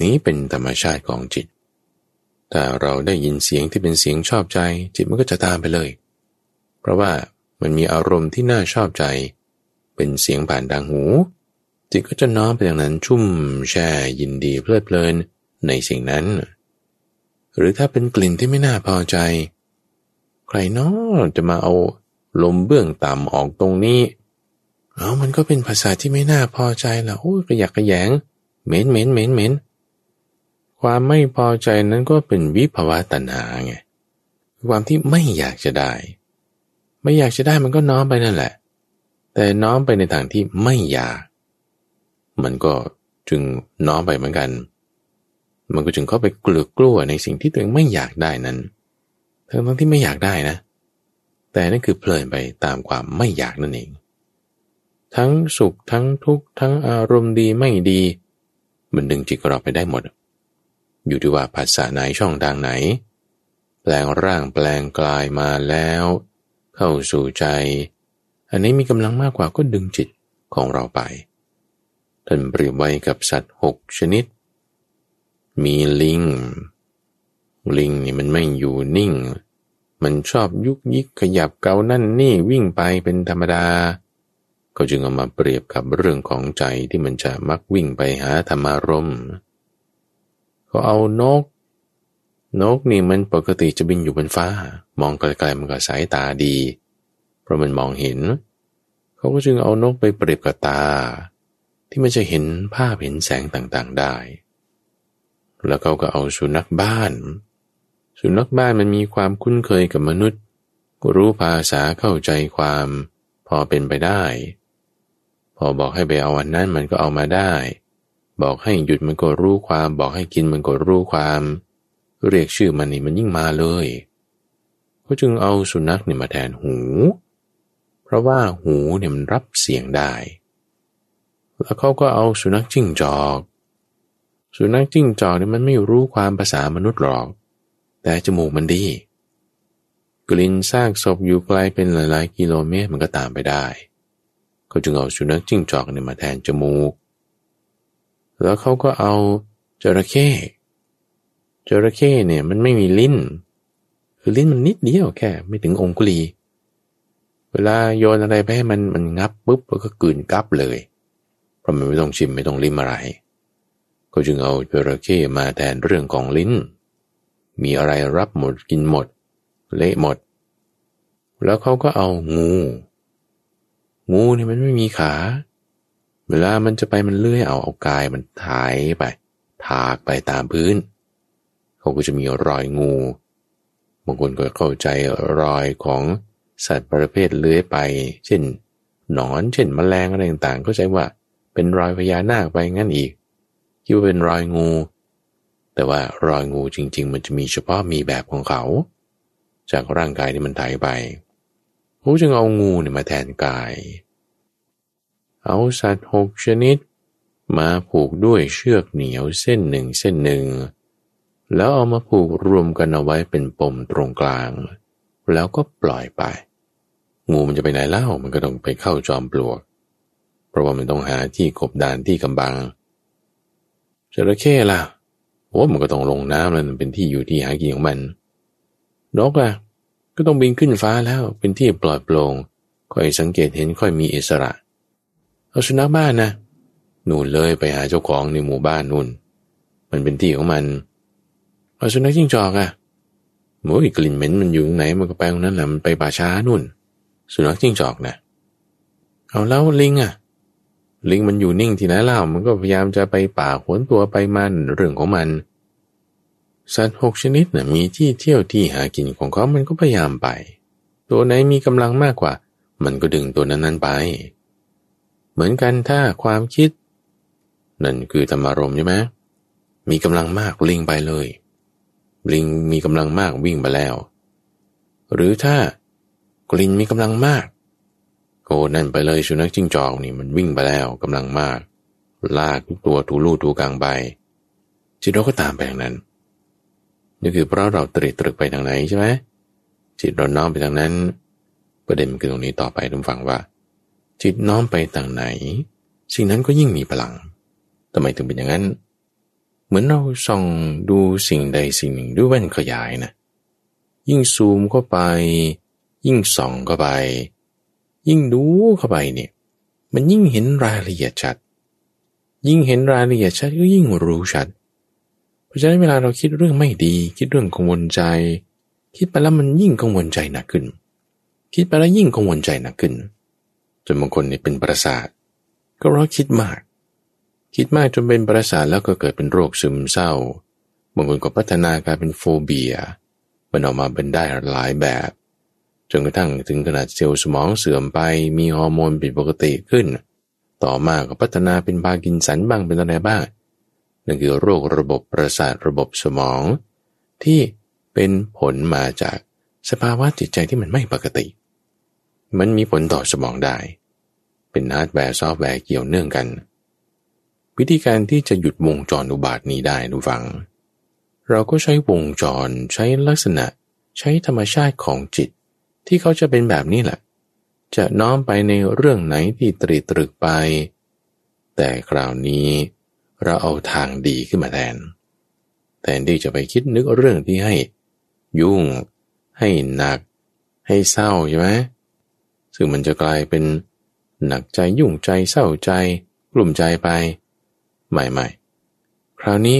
นี้เป็นธรรมชาติของจิตถ้าเราได้ยินเสียงที่เป็นเสียงชอบใจ จิตมันก็จะตามไปเลย เพราะว่า มันมีอารมณ์ที่น่าชอบใจ เป็นเสียงผ่านดังหู จิตก็จะน้อมไปอย่างนั้นชุ่มแช่ยินดีเพลิดเพลินในสิ่งนั้น หรือถ้าเป็นกลิ่นที่ไม่น่าพอใจ ใครน้อจะมาเอาลมเบื้องต่ำออกตรงนี้ เอามันก็เป็นภาษาที่ไม่น่าพอใจละโอ้ยกระยักกระแยงเหม็นเหม็นเหม็นเหม็นความไม่พอใจนั้นก็เป็นวิภาวะตัณหาไงความที่ไม่อยากจะได้ ไม่อยากจะได้มันก็น้อมไปนั่นแหละ แต่น้อมไปในทางที่ไม่อยาก มันก็จึงน้อมไปเหมือนกัน มันก็จึงเข้าไปกลัวกลัวในสิ่งที่ตัวเองไม่อยากได้นั้นทั้งทั้งที่ไม่อยากได้นะ แต่นั่นคือเพลินไปตามความไม่อยากนั่นเอง ทั้งสุขทั้งทุกข์ทั้งอารมณ์ดีไม่ดี มันดึงจิตเราไปได้หมด อยู่ที่ว่าภาษาไหนช่องทางไหน แปลงร่างแปลงกลายมาแล้ว เข้าสู่ใจ อันนี้มีกำลังมากกว่าก็ดึงจิตของเราไปท่านเปรียบไว้กับสัตว์หกชนิด มีลิง ลิงนี่มันไม่อยู่นิ่ง มันชอบยุกยิกขยับเกานั่นนี่วิ่งไปเป็นธรรมดา ก็จึงเอามาเปรียบกับเรื่องของใจที่มันจะมักวิ่งไปหาธรรมารมเขาเอานก นกนี่มันปกติจะบินอยู่บนฟ้า มองไกลๆมันก็สายตาดี เพราะมันมองเห็น เขาก็จึงเอานกไปเปรียบกับตา ที่มันจะเห็นภาพเห็นแสงต่างๆได้ แล้วเขาก็เอาสุนัขบ้าน สุนัขบ้านมันมีความคุ้นเคยกับมนุษย์ รู้ภาษาเข้าใจความพอเป็นไปได้ พอบอกให้ไปเอาอันนั้นมันก็เอามาได้ บอกให้หยุดมันก็รู้ความ บอกให้กินมันก็รู้ความ เรียกชื่อมันนี่มันยิ่งมาเลยก็จึงเอาสุนัขเนี่ยมาแทนหู เพราะว่าหูเนี่ยมันรับเสียงได้ แล้วเขาก็เอาสุนัขจิ้งจอก สุนัขจิ้งจอกเนี่ยมันไม่รู้ความภาษามนุษย์หรอก แต่จมูกมันดี กลิ่นซากศพอยู่ไกลเป็นหลายๆกิโลเมตรมันก็ตามไปได้เขาจึงเอาสุนัขจิ้งจอกเนี่ยมาแทนจมูก แล้วเขาก็เอาจระเข้ จระเข้เนี่ยมันไม่มีลิ้น คือลิ้นมันนิดเดียวแค่ ไม่ถึงองคุลี เวลาโยนอะไรไปให้มันมันงับปุ๊บแล้วก็กืนกับเลย เพราะมันไม่ต้องชิมไม่ต้องลิ้มอะไร ก็จึงเอาจระเข้มาแทนเรื่องของลิ้น มีอะไรรับหมดกินหมด เละหมด แล้วเขาก็เอางู งูเนี่ยมันไม่มีขา เวลามันจะไปมันเลื่อยเอาเอากายมันถ่ายไป ถากไปตามพื้น เขาก็จะมีรอยงูบางคนก็เข้าใจรอยของสัตว์ประเภทเลื้อยไป เช่น หนอน เช่นมแมลงอะไรต่างๆก็ใจว่าเป็นรอยพญานาคไปงั้นอีก คิดว่าเป็นรอยงู แต่ว่ารอยงูจริง ๆ มันจะมีเฉพาะมีแบบของเขา จากร่างกายที่มันไถไปเขาจึงเอางูเนี่ยมาแทนกาย เอาสัตว์หกชนิด มาผูกด้วยเชือกเหนียวเส้นหนึ่งเส้นหนึ่ง แล้วเอามาผูกรวมกันเอาไว้เป็นปมตรงกลาง แล้วก็ปล่อยไป งูมันจะไปไหนเล่ามันก็ต้องไปเข้าจอมปลวก เพราะว่ามันต้องหาที่กบดานที่กำบังจระเข้ล่ะโอ้มันก็ต้องลงน้ำแล้วมันเป็นที่อยู่ที่หากินของมันนกอะก็ต้องบินขึ้นฟ้าแล้วเป็นที่ปลอดโปร่งค่อยสังเกตเห็นค่อยมีอิสระ เอาสุนัขบ้านนะนู่นเลยไปหาเจ้าของในหมู่บ้านนู่น มันเป็นที่ของมัน เอาสุนัขจิ้งจอกอะโอ้ยกลิ่นเหม็นมันอยู่ไหนมันก็ไปตรงนั้นแหละมันไปป่าช้านู่น สุนัขจิ้งจอกนะเอาแล้วลิงอะลิงมันอยู่นิ่งที่ไหนเล่ามันก็พยายามจะไปป่าขวนตัวไปมันเรื่องของมัน สัตว์หกชนิดนะ่ะมีที่เที่ยวที่หากินของเขา มันก็พยายามไป ตัวไหนมีกำลังมากกว่า มันก็ดึงตัวนั้นๆไป เหมือนกันถ้าความคิด นั่นคือธรรมารมใช่ไหมมีกำลังมากลิงไปเลย ลิงมีกำลังมากวิ่งไปแล้ว หรือถ้ากลิ่นมีกำลังมากโอ้นั่นไปเลยสุนัขจิ้งจอกนี่มันวิ่งไปแล้วกำลังมาก ลากทุกตัวถูลู่ถูกลางไปจิตเราก็ตามไปทางนั้นนี่คือเพราะเราตรีตรึกไปทางไหนใช่ไหมจิตเราน้อมไปทางนั้น ประเด็นคือตรงนี้ต่อไปทุกฝังว่า จิตน้อมไปทางไหน สิ่งนั้นก็ยิ่งมีพลังทำไมถึงเป็นอย่างนั้น เหมือนเราส่องดูสิ่งใดสิ่งหนึ่งด้วยแว่นขยายนะ ยิ่งซูมเข้าไป ยิ่งส่องเข้าไป ยิ่งดูเข้าไปเนี่ย มันยิ่งเห็นรายละเอียดชัด ยิ่งเห็นรายละเอียดชัดก็ยิ่งรู้ชัด เพราะฉะนั้นเวลาเราคิดเรื่องไม่ดี คิดเรื่องกังวลใจ คิดไปแล้วมันยิ่งกังวลใจหนักขึ้น คิดไปแล้วยิ่งกังวลใจหนักขึ้นจนบางคนเนี่ยเป็นประสาท ก็เพราะคิดมาก คิดมากจนเป็นประสาทแล้วก็เกิดเป็นโรคซึมเศร้าบางคนก็พัฒนากลายเป็นโฟเบีย มันออกมาเป็นได้หลายแบบ จนกระทั่งถึงขนาดเซลล์สมองเสื่อมไป มีฮอร์โมนผิดปกติขึ้น ต่อมาก็พัฒนาเป็นพากินสันบ้างเป็นอะไรบ้างนั่นคือโรคระบบประสาทระบบสมอง ที่เป็นผลมาจากสภาวะจิตใจที่มันไม่ปกติ มันมีผลต่อสมองได้ เป็นฮาร์ดแวร์ซอฟต์แวร์เกี่ยวเนื่องกัน วิธีการที่จะหยุดวงจรอุบาทว์นี้ได้ดูฟัง เราก็ใช้วงจรใช้ลักษณะ ใช้ธรรมชาติของจิต ที่เขาจะเป็นแบบนี้แหละ จะน้อมไปในเรื่องไหนที่ตรีตรึกไป แต่คราวนี้เราเอาทางดีขึ้นมาแทน แทนที่จะไปคิดนึกเรื่องที่ให้ ยุ่ง ให้หนัก ให้เศร้าใช่ไหมซึ่งมันจะกลายเป็นหนักใจยุ่งใจเศร้าใจ กลุ่มใจไป ใหม่คราวนี้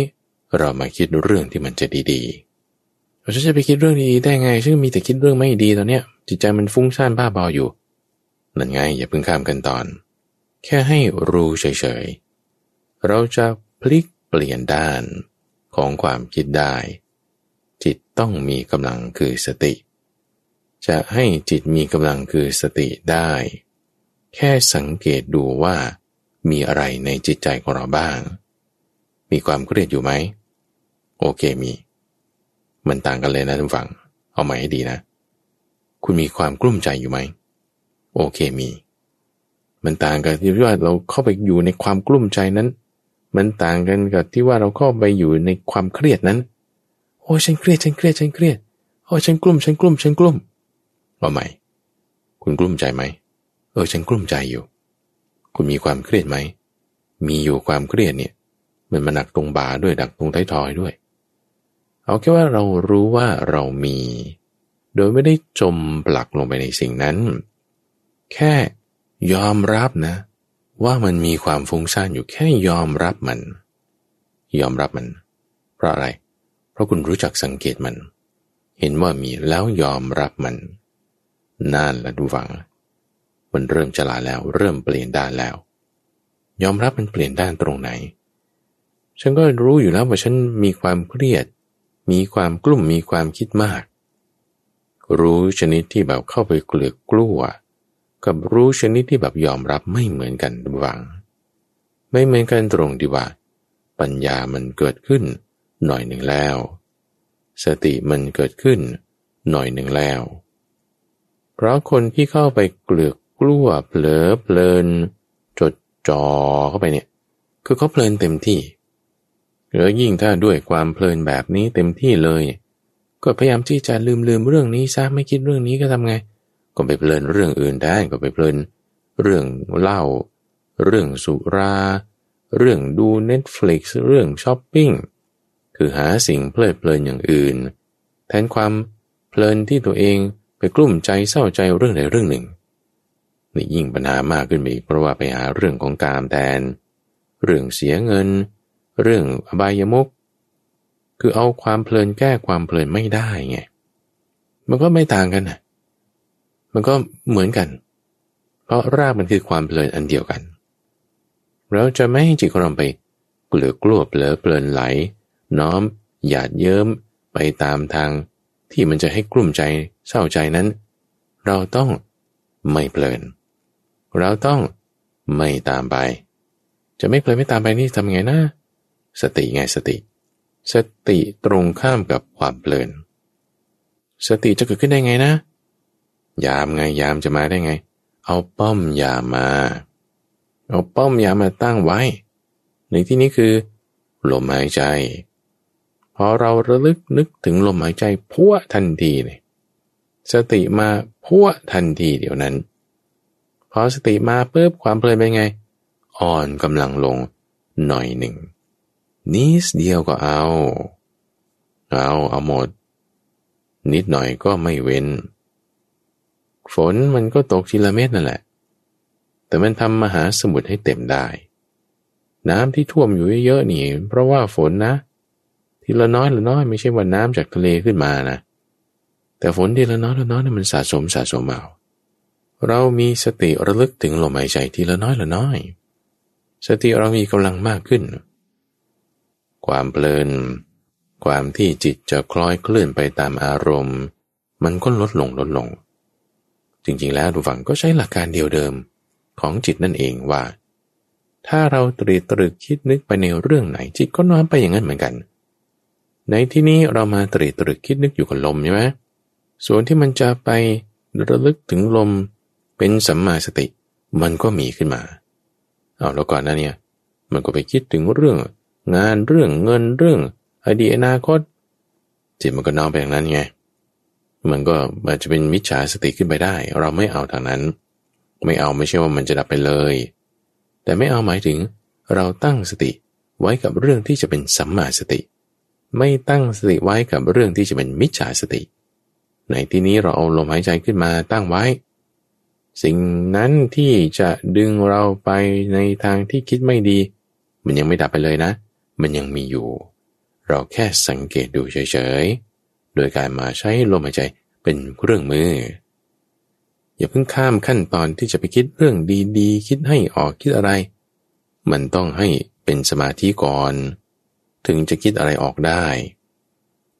เรามาคิดเรื่องที่มันจะดีๆเราจะไปคิดเรื่องดีได้ไงซึ่งมีแต่คิดเรื่องไม่ดีตอนเนี้ย จิตใจมันฟุ้งซ่านบ้าบออยู่ นั่นไง อย่าเพิ่งข้ามกันตอน แค่ให้รู้เฉยๆ เราจะพลิกเปลี่ยนด้านของความคิดได้ จิตต้องมีกำลังคือสติ จะให้จิตมีกำลังคือสติได้ แค่สังเกตดูว่า มีอะไรในจิตใจของเราบ้าง มีความเครียดอยู่ไหม โอเคมี มันต่างกันเลยนะทุกฝังเอาใหม่ให้ดีนะ คุณมีความกลุ้มใจอยู่ไหม โอเคมี มันต่างกันที่ว่าเราเข้าไปอยู่ในความกลุ้มใจนั้น มันต่างกันกับที่ว่าเราเข้าไปอยู่ในความเครียดนั้น โอ้ฉันเครียดฉันเครียดฉันเครียด โอ้ฉันกลุ้มฉันกลุ้มฉันกลุ้มว่าไหม่ คุณกลุ้มใจไหม เออฉันกลุ้มใจอยู่ คุณมีความเครียดไหม มีอยู่ความเครียดเนี่ย มันมาหนักตรงบ่าด้วยดักตรงท้ายทอยด้วย เอาแค่ว่าเรารู้ว่าเรามี โดยไม่ได้จมปลักลงไปในสิ่งนั้น แค่ยอมรับนะ ว่ามันมีความฟุ้งซ่านอยู่แค่ยอมรับมัน ยอมรับมัน เพราะอะไร เพราะคุณรู้จักสังเกตมัน เห็นว่ามีแล้วยอมรับมันนานละดูฟัง มันเริ่มจลาแล้ว เริ่มเปลี่ยนด้านแล้ว ยอมรับมันเปลี่ยนด้านตรงไหน ฉันก็รู้อยู่แล้วว่าฉันมีความเครียด มีความกลุ่มมีความคิดมาก รู้ชนิดที่แบบเข้าไปเกลือกกลัว กับรู้ชนิดที่แบบยอมรับไม่เหมือนกันหวัง ไม่เหมือนกันตรงที่ว่า ปัญญามันเกิดขึ้นหน่อยหนึ่งแล้ว สติมันเกิดขึ้นหน่อยหนึ่งแล้ว เพราะคนที่เข้าไปเกลือก กลัวเผลอเพลิน จดจ่อเข้าไปเนี่ย คือเขาเพลินเต็มที่แล้วยิ่งถ้าด้วยความเพลินแบบนี้เต็มที่เลย ก็พยายามที่จะลืมลืมเรื่องนี้ซะไม่คิดเรื่องนี้ก็ทำไง ก็ไปเพลินเรื่องอื่นได้ก็ไปเพลิน เรื่องเล่าเรื่องสุรา เรื่องดู Netflix เรื่องช้อปปิ้งคือหาสิ่งเพลิดเพลินอย่างอื่น แทนความเพลินที่ตัวเองไปกลุ้มใจเศร้าใจเรื่องใดเรื่องหนึ่ง นี่ยิ่งปัญหามากขึ้นไปอีกเพราะว่าไปหาเรื่องของกามแทน เรื่องเสียเงิน เรื่องอบายมุกคือเอาความเพลินแก้ความเพลินไม่ได้ไง มันก็ไม่ต่างกันนะมันก็เหมือนกัน เพราะรากมันคือความเพลินอันเดียวกัน เราจะไม่ให้จิตของเราไปเกลือกลัวเปลือเพลินไหล น้อม หยาดเยิ้มไปตามทางที่มันจะให้กลุ่มใจเศร้าใจนั้น เราต้องไม่เพลิน เราต้องไม่ตามไป จะไม่เพลินไม่ตามไปนี่ทำไงนะ สติไงสติ สติตรงข้ามกับความเพลิน สติจะเกิดขึ้นได้ไงนะ ยามไงยามจะมาได้ไง เอาป้อมยามมา เอาป้อมยามมาตั้งไว้ ในที่นี้คือ ลมหายใจ พอเราระลึกนึกถึงลมหายใจพัวทันทีเนี่ยสติมาพัวทันทีเดี๋ยวนั้น อสติมาปุ๊บความเพลินเป็นไง อ่อนกำลังลงหน่อยหนึ่งนิดเดียวก็เอา เอาเอาหมด นิดหน่อยก็ไม่เว้น ฝนมันก็ตกทีละเม็ดนั่นแหละ แต่มันทำมหาสมุทรให้เต็มได้ น้ำที่ท่วมอยู่เยอะๆนี่ เพราะว่าฝนนะ ทีละน้อยละน้อยไม่ใช่ว่าน้ำจากทะเลขึ้นมานะ แต่ฝนทีละน้อยละน้อยนี่มันสะสมสะสมเอา เรามีสติระลึกถึงลมหายใจทีละน้อยละน้อย สติเรามีกำลังมากขึ้น ความเพลิน ความที่จิตจะคล้อยเคลื่อนไปตามอารมณ์ มันก็ลดลงลดลง จริงๆแล้วดูฝังก็ใช้หลักการเดียวเดิมของจิตนั่นเองว่า ถ้าเราตรีตรึกคิดนึกไปในเรื่องไหนจิตก็น้อมไปอย่างนั้นเหมือนกัน ในที่นี้เรามาตรีตรึกคิดนึกอยู่กับลมใช่ไหมส่วนที่มันจะไประลึกถึงลม เป็นสัมมาสติมันก็มีขึ้นมา เอาแล้วก่อนหน้านี้มันก็ไปคิดถึงเรื่อง งานเรื่องเงินเรื่องอดีตอนาคตจิตมันก็น้อมไปอย่างนั้นไง มันก็อาจจะเป็นมิจฉาสติขึ้นไปได้ เราไม่เอาทางนั้น ไม่เอาไม่ใช่ว่ามันจะดับไปเลย แต่ไม่เอาหมายถึง เราตั้งสติไว้กับเรื่องที่จะเป็นสัมมาสติ ไม่ตั้งสติไว้กับเรื่องที่จะเป็นมิจฉาสติ ในที่นี้เราเอาลมหายใจขึ้นมาตั้งไว้ สิ่งนั้นที่จะดึงเราไปในทางที่คิดไม่ดี มันยังไม่ดับไปเลยนะ มันยังมีอยู่ เราแค่สังเกตดูเฉยๆ โดยการมาใช้ลมหายใจเป็นเครื่องมือ อย่าเพิ่งข้ามขั้นตอนที่จะไปคิดเรื่องดีๆ คิดให้ออกคิดอะไร มันต้องให้เป็นสมาธิก่อน ถึงจะคิดอะไรออกได้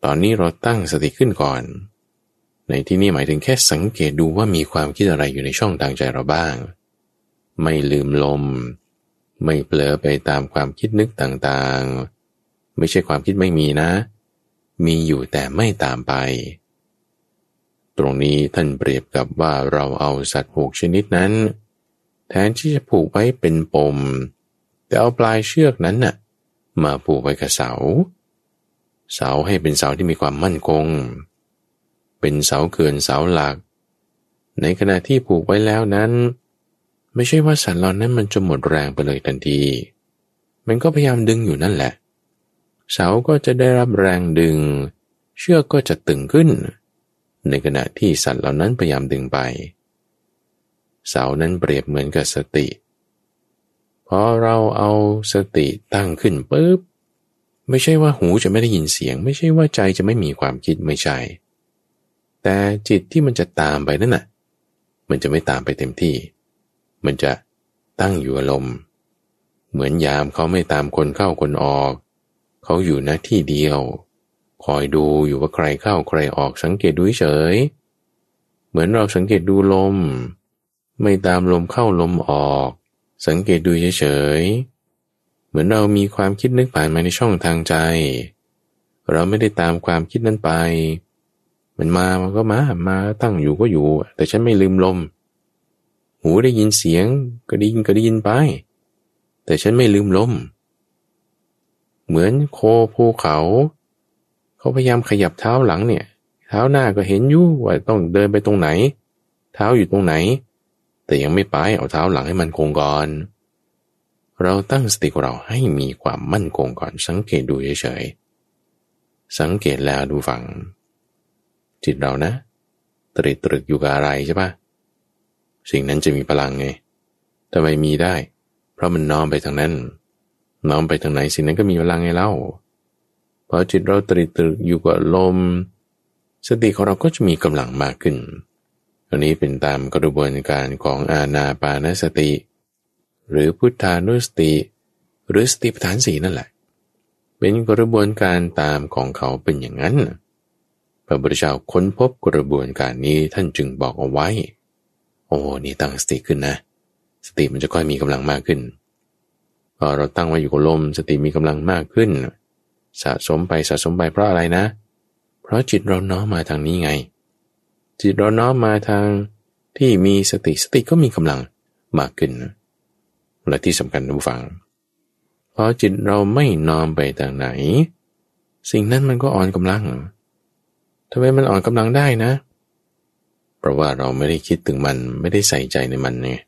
ตอนนี้เราตั้งสติขึ้นก่อน ในที่นี้หมายถึงแค่สังเกตดูว่ามีความคิดอะไรอยู่ในช่องทางใจเราบ้าง ไม่ลืมลม ไม่เผลอไปตามความคิดนึกต่างๆ ไม่ใช่ความคิดไม่มีนะ มีอยู่แต่ไม่ตามไป ตรงนี้ท่านเปรียบกับว่าเราเอาสัตว์หกชนิดนั้น แทนที่จะผูกไว้เป็นปม แต่เอาปลายเชือกนั้นน่ะมาผูกไว้กับเสา เสาให้เป็นเสาที่มีความมั่นคง เป็นเสาเขื่อนเสาหลัก ในขณะที่ผูกไว้แล้วนั้น ไม่ใช่ว่าสัตว์เหล่านั้นมันจะหมดแรงไปเลยทันที มันก็พยายามดึงอยู่นั่นแหละ เสาก็จะได้รับแรงดึง เชือกก็จะตึงขึ้น ในขณะที่สัตว์เหล่านั้นพยายามดึงไป เสานั้นเปรียบเหมือนกับสติพอเราเอาสติตั้งขึ้นปุ๊บไม่ใช่ว่าหูจะไม่ได้ยินเสียง ไม่ใช่ว่าใจจะไม่มีความคิดไม่ใช่ แต่จิตที่มันจะตามไปนั่นน่ะ มันจะไม่ตามไปเต็มที่ มันจะตั้งอยู่อารมณ์ เหมือนยามเขาไม่ตามคนเข้าคนออก เขาอยู่หน้าที่เดียว คอยดูอยู่ว่าใครเข้าใครออกสังเกตดูเฉย เหมือนเราสังเกตดูลม ไม่ตามลมเข้าลมออก สังเกตดูเฉย เหมือนเรามีความคิดนึกผ่านมาในช่องทางใจ เราไม่ได้ตามความคิดนั้นไป มันมามันก็มา มาตั้งอยู่ก็อยู่ แต่ฉันไม่ลืมลม หูได้ยินเสียงก็ได้ยินก็ได้ยินไป แต่ฉันไม่ลืมลม เหมือนโคภูเขา เขาพยายามขยับเท้าหลังเนี่ย เท้าหน้าก็เห็นอยู่ว่าต้องเดินไปตรงไหน เท้าอยู่ตรงไหน แต่ยังไม่ไปเอาเท้าหลังให้มันคงก่อน เราตั้งสติของเราให้มีความมั่นคงก่อนสังเกตดูเฉยๆสังเกตแล้วดูฟัง จิตเรานะตรึกตรึกอยู่กับอะไรใช่ปะสิ่งนั้นจะมีพลังไงทำไมมีได้ เพราะมันน้อมไปทางนั้น น้อมไปทางไหนสิ่งนั้นก็มีพลังไงเล่าพอจิตเราตรึกตรึกอยู่กับลม สติของเราก็จะมีกำลังมากขึ้นอันนี้เป็นตามกระบวนการของอาณาปานสติ หรือพุทธานุสติ หรือสติปัฏฐานสีนั่นแหละ เป็นกระบวนการตามของเขาเป็นอย่างนั้น พระพุทธเจ้าค้นพบกระบวนการนี้ท่านจึงบอกเอาไว้ โอ้นี่ตั้งสติขึ้นนะ สติมันจะค่อยมีกำลังมากขึ้นพอเราตั้งไว้อยู่กับลมสติมีกำลังมากขึ้น สะสมไปสะสมไปเพราะอะไรนะ เพราะจิตเราน้อมมาทางนี้ไง จิตเราน้อมมาทางที่มีสติสติก็มีกำลังมากขึ้นและที่สำคัญทุกฝังพอจิตเราไม่น้อมไปทางไหน สิ่งนั้นมันก็อ่อนกำลัง ทำไมมันอ่อนกำลังได้นะ เพราะว่าเราไม่ได้คิดถึงมันไม่ได้ใส่ใจในมันเนี่ย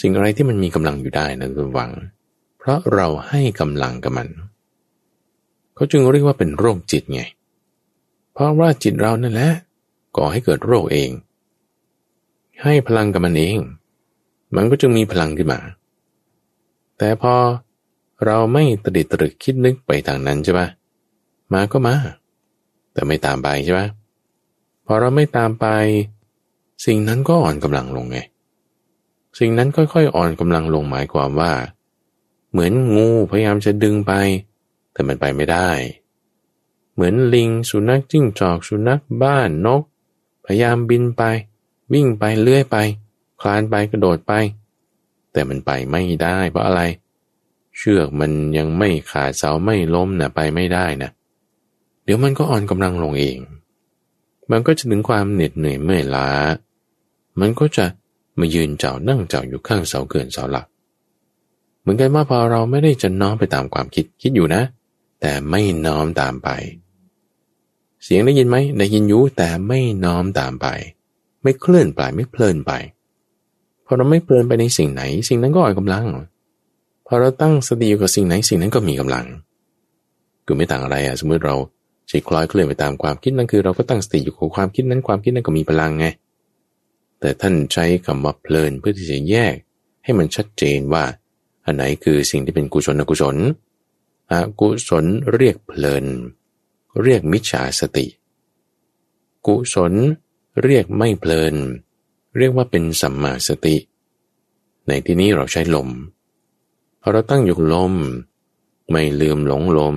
สิ่งอะไรที่มันมีกำลังอยู่ได้นะคุณหวัง เพราะเราให้กำลังกับมัน เขาจึงเรียกว่าเป็นโรคจิตไง เพราะว่าจิตเรานั่นแหละก่อให้เกิดโรคเอง ให้พลังกับมันเอง มันก็จึงมีพลังขึ้นมา แต่พอเราไม่ตดิตรึกคิดนึกไปทางนั้นใช่ปะมาก็มา แต่ไม่ตามไปใช่ไหมพอเราไม่ตามไป สิ่งนั้นก็อ่อนกำลังลงไง สิ่งนั้นค่อยๆอ่อนกำลังลงหมายความว่า เหมือนงูพยายามจะดึงไป แต่มันไปไม่ได้ เหมือนลิงสุนัขจิ้งจอกสุนัขบ้านนก พยายามบินไป วิ่งไปเลื่อยไป คลานไปกระโดดไป แต่มันไปไม่ได้เพราะอะไร เชือกมันยังไม่ขาดเสาไม่ล้มนะไปไม่ได้นะ เดี๋ยวมันก็อ่อนกำลังลงเอง มันก็จะถึงความเหน็ดเหนื่อยเมื่อยล้า มันก็จะมายืนเจ้านั่งเจ้าอยู่ข้างเสาเกินเสาหลัก เหมือนกันว่าพอเราไม่ได้จะน้อมไปตามความคิดคิดอยู่นะ แต่ไม่น้อมตามไป เสียงได้ยินไหมได้ยินอยู่แต่ไม่น้อมตามไป ไม่เคลื่อนไปไม่เพลินไปพอเราไม่เพลินไปในสิ่งไหน สิ่งนั้นก็อ่อนกำลังพอเราตั้งสติอยู่กับสิ่งไหนสิ่งนั้นก็มีกำลังคือไม่ต่างอะไรอะสมมติเรา จิตคล้อยเคลื่อนไปตามความคิดนั่นคือ เราก็ตั้งสติอยู่กับความคิดนั้นความคิดนั้นก็มีพลังไง แต่ท่านใช้คำว่าเพลินเพื่อที่จะแยก ให้มันชัดเจนว่า อันไหนคือสิ่งที่เป็นกุศลอกุศลอกุศลเรียกเพลิน เรียกมิจฉาสติ กุศลเรียกไม่เพลิน เรียกว่าเป็นสัมมาสติ ในที่นี้เราใช้ลมพอเราตั้งอยู่ลม ไม่ลืมหลงลม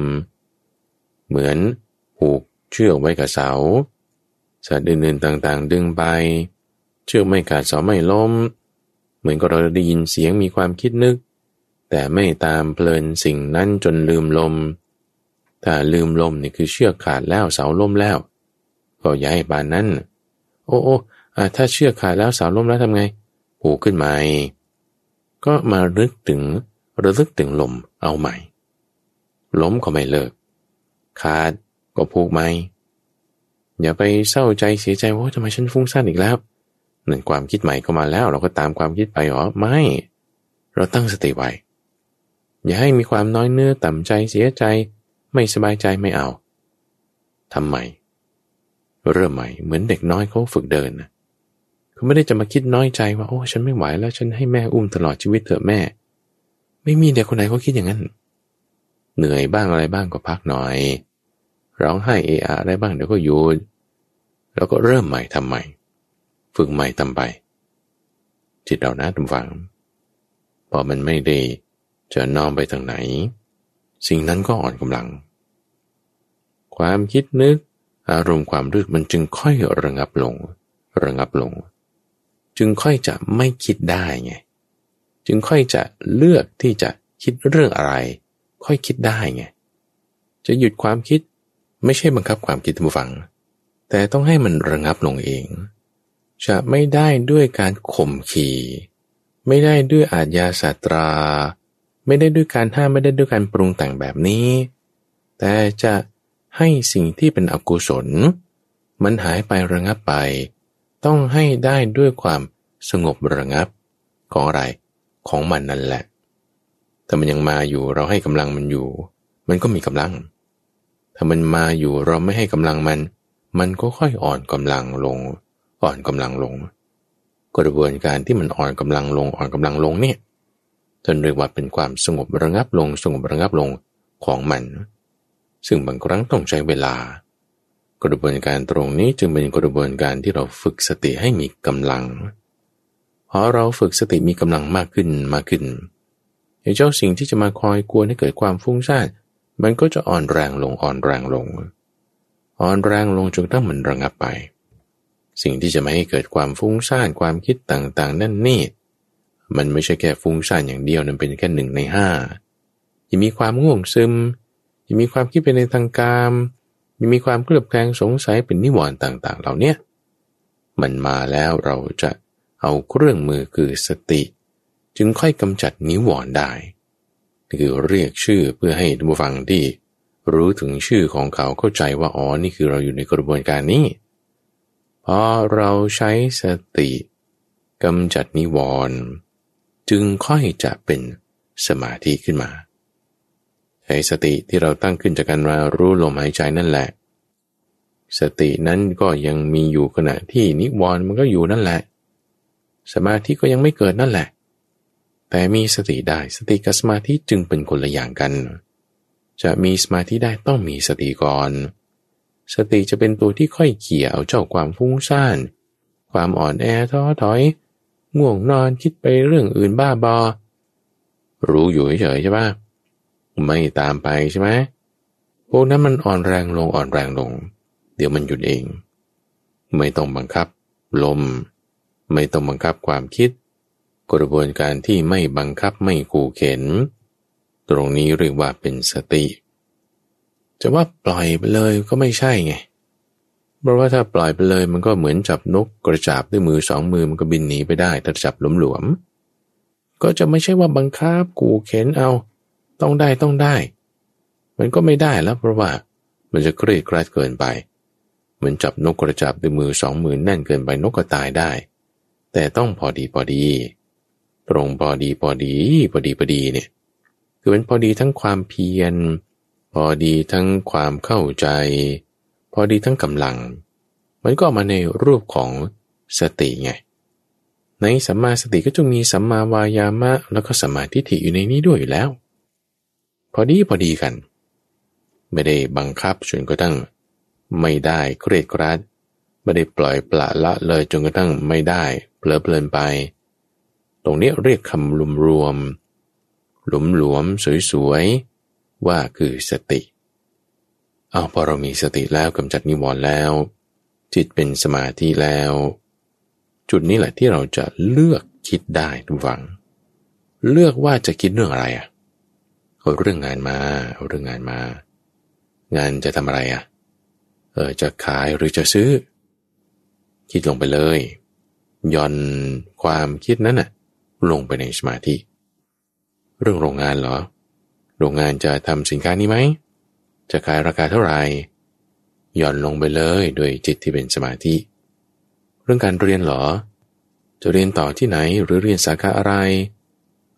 เหมือน ผูกเชือกไว้กับเสา สัตว์อื่นๆต่างๆ ดึงไป เชือกไม่ขาดเสาไม่ล้ม เหมือนกับเราได้ยินเสียงมีความคิดนึก แต่ไม่ตามเพลินสิ่งนั้นจนลืมลม ถ้าลืมลมนี่คือเชือกขาดแล้วเสาล้มแล้ว ก็ย้ายบานนั้น โอ้โอ้ถ้าเชือกขาดแล้วเสาล้มแล้วทำไง ผูกขึ้นใหม่ ก็มาลึกถึงระลึกถึงลมเอาใหม่ล้มก็ไม่เลิก ขาด ก็ผูกไหมอย่าไปเศร้าใจเสียใจว่าทำไมฉันฟุ้งซ่านอีกแล้วนั่นความคิดใหม่เข้ามาแล้ว เราก็ตามความคิดไปหรอไม่ เราตั้งสติไว้ อย่าให้มีความน้อยเนื้อต่ำใจเสียใจ ไม่สบายใจไม่เอาทำใหม่ เริ่มใหม่เหมือนเด็กน้อยเขาฝึกเดินนะเขาไม่ได้จะมาคิดน้อยใจว่าโอ้ฉันไม่ไหวแล้วฉันให้แม่อุ้มตลอดชีวิตเถอะแม่ ไม่มีเด็กคนไหนเขาคิดอย่างนั้น เหนื่อยบ้างอะไรบ้างก็พักหน่อย ร้องไห้เอะอะไรบ้างเดี๋ยวก็หยุดแล้วก็เริ่มใหม่ทำใหม่ ฝึกใหม่ทำไป จิตเรานะทุกฝังพอมันไม่ได้จะน้อมไปทางไหน สิ่งนั้นก็อ่อนกำลัง ความคิดนึก อารมณ์ความรู้มันจึงค่อยระงับลง ระงับลง จึงค่อยจะไม่คิดได้ไงจึงค่อยจะเลือกที่จะคิดเรื่องอะไร ค่อยคิดได้ไงจะหยุดความคิด ไม่ใช่บังคับความคิดผู้ฟัง แต่ต้องให้มันระงับลงเอง จะไม่ได้ด้วยการข่มขีไม่ได้ด้วยอาญาสาตรา ไม่ได้ด้วยการห้ามไม่ได้ด้วยการปรุงแต่งแบบนี้ แต่จะให้สิ่งที่เป็นอกุศล มันหายไประงับไป ต้องให้ได้ด้วยความสงบระงับของอะไรของมันนั่นแหละ แต่มันยังมาอยู่เราให้กำลังมันอยู่ มันก็มีกำลัง ถ้ามันมาอยู่เราไม่ให้กำลังมัน มันก็ค่อยอ่อนกำลังลง อ่อนกำลังลง กระบวนการที่มันอ่อนกำลังลงอ่อนกำลังลงเนี่ยท่านเรียกว่าเป็นความสงบระงับลงสงบระงับลงของมัน ซึ่งบางครั้งต้องใช้เวลา กระบวนการตรงนี้จึงเป็นกระบวนการที่เราฝึกสติให้มีกำลังพอเราฝึกสติมีกำลังมากขึ้นมากขึ้นไอ้เจ้าสิ่งที่จะมาคอยกวนให้เกิดความฟุ้งซ่าน มันก็จะอ่อนแรงลงอ่อนแรงลง อ่อนแรงลงจนตั้งมันระงับไป สิ่งที่จะไม่ให้เกิดความฟุ้งซ่านความคิดต่างๆ นั่นนี่ มันไม่ใช่แค่ฟุ้งซ่านอย่างเดียวนั่นเป็นแค่หนึ่งในห้ายังมีความง่วงซึมยังมีความคิดไปในทางการยังมีความเคลือบแคลงสงสัยเป็นนิวรณ์ต่าง ๆ เหล่านี้มันมาแล้วเราจะเอาเครื่องมือคือสติ จึงค่อยกำจัดนิวรณ์ได้ คือเรียกชื่อเพื่อให้ผู้ฟังที่รู้ถึงชื่อของเขาเข้าใจว่าอ๋อนี่คือเราอยู่ในกระบวนการนี้พอเราใช้สติกำจัดนิวรณ์จึงค่อยจะเป็นสมาธิขึ้นมาใช้สติที่เราตั้งขึ้นจากการมารู้ลมหายใจนั่นแหละ สตินั้นก็ยังมีอยู่ขณะที่นิวรณ์มันก็อยู่นั่นแหละ สมาธิก็ยังไม่เกิดนั่นแหละ แต่มีสติได้สติกับสมาธิจึงเป็นคนละอย่างกัน จะมีสมาธิได้ต้องมีสติก่อน สติจะเป็นตัวที่ค่อยเขี่ยเอาเจ้าความฟุ้งซ่าน ความอ่อนแอท้อถอย ง่วงนอนคิดไปเรื่องอื่นบ้าบอ รู้อยู่เฉยใช่ปะไม่ตามไปใช่ไหมพวกนั้นมันอ่อนแรงลงอ่อนแรงลง เดี๋ยวมันหยุดเอง ไม่ต้องบังคับ ลม ไม่ต้องบังคับความคิด กระบวนการที่ไม่บังคับไม่ขู่เข็น ตรงนี้เรียกว่าเป็นสติ จะว่าปล่อยไปเลยก็ไม่ใช่ไง เพราะว่าถ้าปล่อยไปเลยมันก็เหมือนจับนกกระจาบด้วยมือสองมือมันก็บินหนีไปได้ถ้าจับหลวมๆก็จะไม่ใช่ว่าบังคับขู่เข็นเอา ต้องได้ต้องได้ มันก็ไม่ได้แล้วเพราะว่ามันจะเครียดกรัดเกินไป เหมือนจับนกกระจาบด้วยมือสองมือแน่นเกินไปนกก็ตายได้ แต่ต้องพอดีพอดี ตรงพอดีพอดีพอดีพอดีเนี่ยคือมันพอดีทั้งความเพียร พอดีทั้งความเข้าใจ พอดีทั้งกำลัง มันก็ออกมาในรูปของสติไงในสัมมาสติก็จะมีสัมมาวายามะ แล้วก็สัมมาทิฏฐิอยู่ในนี้ด้วยอยู่แล้ว พอดีพอดีกัน ไม่ได้บังคับจนกระทั่งไม่ได้เครียดกรัดไม่ได้ปล่อยปละละเลยจนกระทั่งไม่ได้เพลิดเพลินไป ตรงนี้เรียกคำรวมรวม หลุมหลวมสวยๆ ว่าคือสติ เอาพอเรามีสติแล้วกำจัดนิวรณ์แล้ว จิตเป็นสมาธิแล้ว จุดนี้แหละที่เราจะเลือกคิดได้ทุกฝัง เลือกว่าจะคิดเรื่องอะไรอะเอาเรื่องงานมาเอาเรื่องงานมา งานจะทำอะไรอะเออจะขายหรือจะซื้อ คิดลงไปเลยย่อนความคิดนั้นน่ะ ลงไปในสมาธิ เรื่องโรงงานเหรอ โรงงานจะทำสินค้านี้ไหม จะขายราคาเท่าไหร่หย่อนลงไปเลยโดยจิตที่เป็นสมาธิ เรื่องการเรียนเหรอ จะเรียนต่อที่ไหนหรือเรียนสาขาอะไร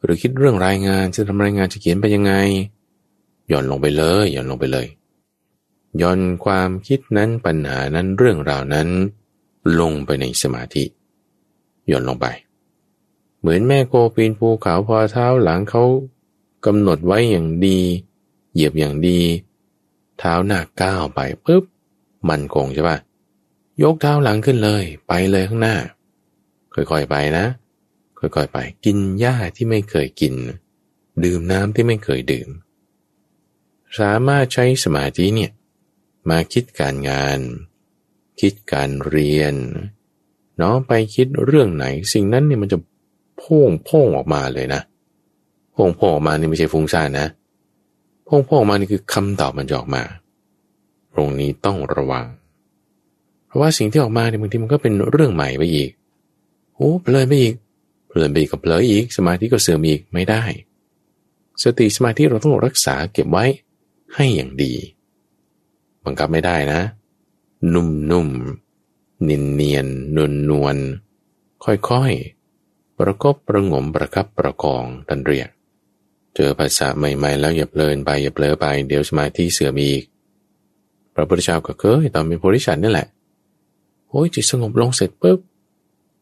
หรือคิดเรื่องรายงานจะทำรายงานจะเขียนไปยังไง หย่อนลงไปเลยหย่อนลงไปเลยย่อนความคิดนั้นปัญหานั้นเรื่องราวนั้น ลงไปในสมาธิ ย่อนลงไป เหมือนแม่โคปีนภูเขาพอเท้าหลังเขากำหนดไว้อย่างดี เหยียบอย่างดี เท้าหน้าก้าวไปปุ๊บมันคงใช่ปะยกเท้าหลังขึ้นเลย ไปเลยข้างหน้า ค่อยๆไปนะ ค่อยๆไป กินหญ้าที่ไม่เคยกิน ดื่มน้ำที่ไม่เคยดื่ม สามารถใช้สมาธิเนี่ยมาคิดการงาน คิดการเรียนน้องไปคิดเรื่องไหน สิ่งนั้นเนี่ยมันจะ พ่งพ่งออกมาเลยนะพ่งพ่งออกมานี่ไม่ใช่ฟุ้งซ่านนะพ่งพ่งออกมานี่คือคำตอบมันจะออกมา ตรงนี้ต้องระวัง เพราะว่าสิ่งที่ออกมาเนี่ยบางทีมันก็เป็นเรื่องใหม่ไปอีกโอ้เพลินไปอีกเพลินไปอีกกับเพลินอีก สมาธิก็เสื่อมอีกไม่ได้ สติสมาธิเราต้องรักษาเก็บไว้ให้อย่างดี บังคับไม่ได้นะ นุ่มๆเนียนเนียนนวลนวลค่อยๆ ประกบประงมประคับประกองทันเรียก เจอภาษาใหม่ๆ แล้วอย่าเพลินไปอย่าเพลอไป เดี๋ยวสมาธิเสื่อมอีก พระพุทธเจ้าก็เคยตอนเป็นโพธิสัตว์นี่แหละโอ้ยจิตสงบลงเสร็จปุ๊บ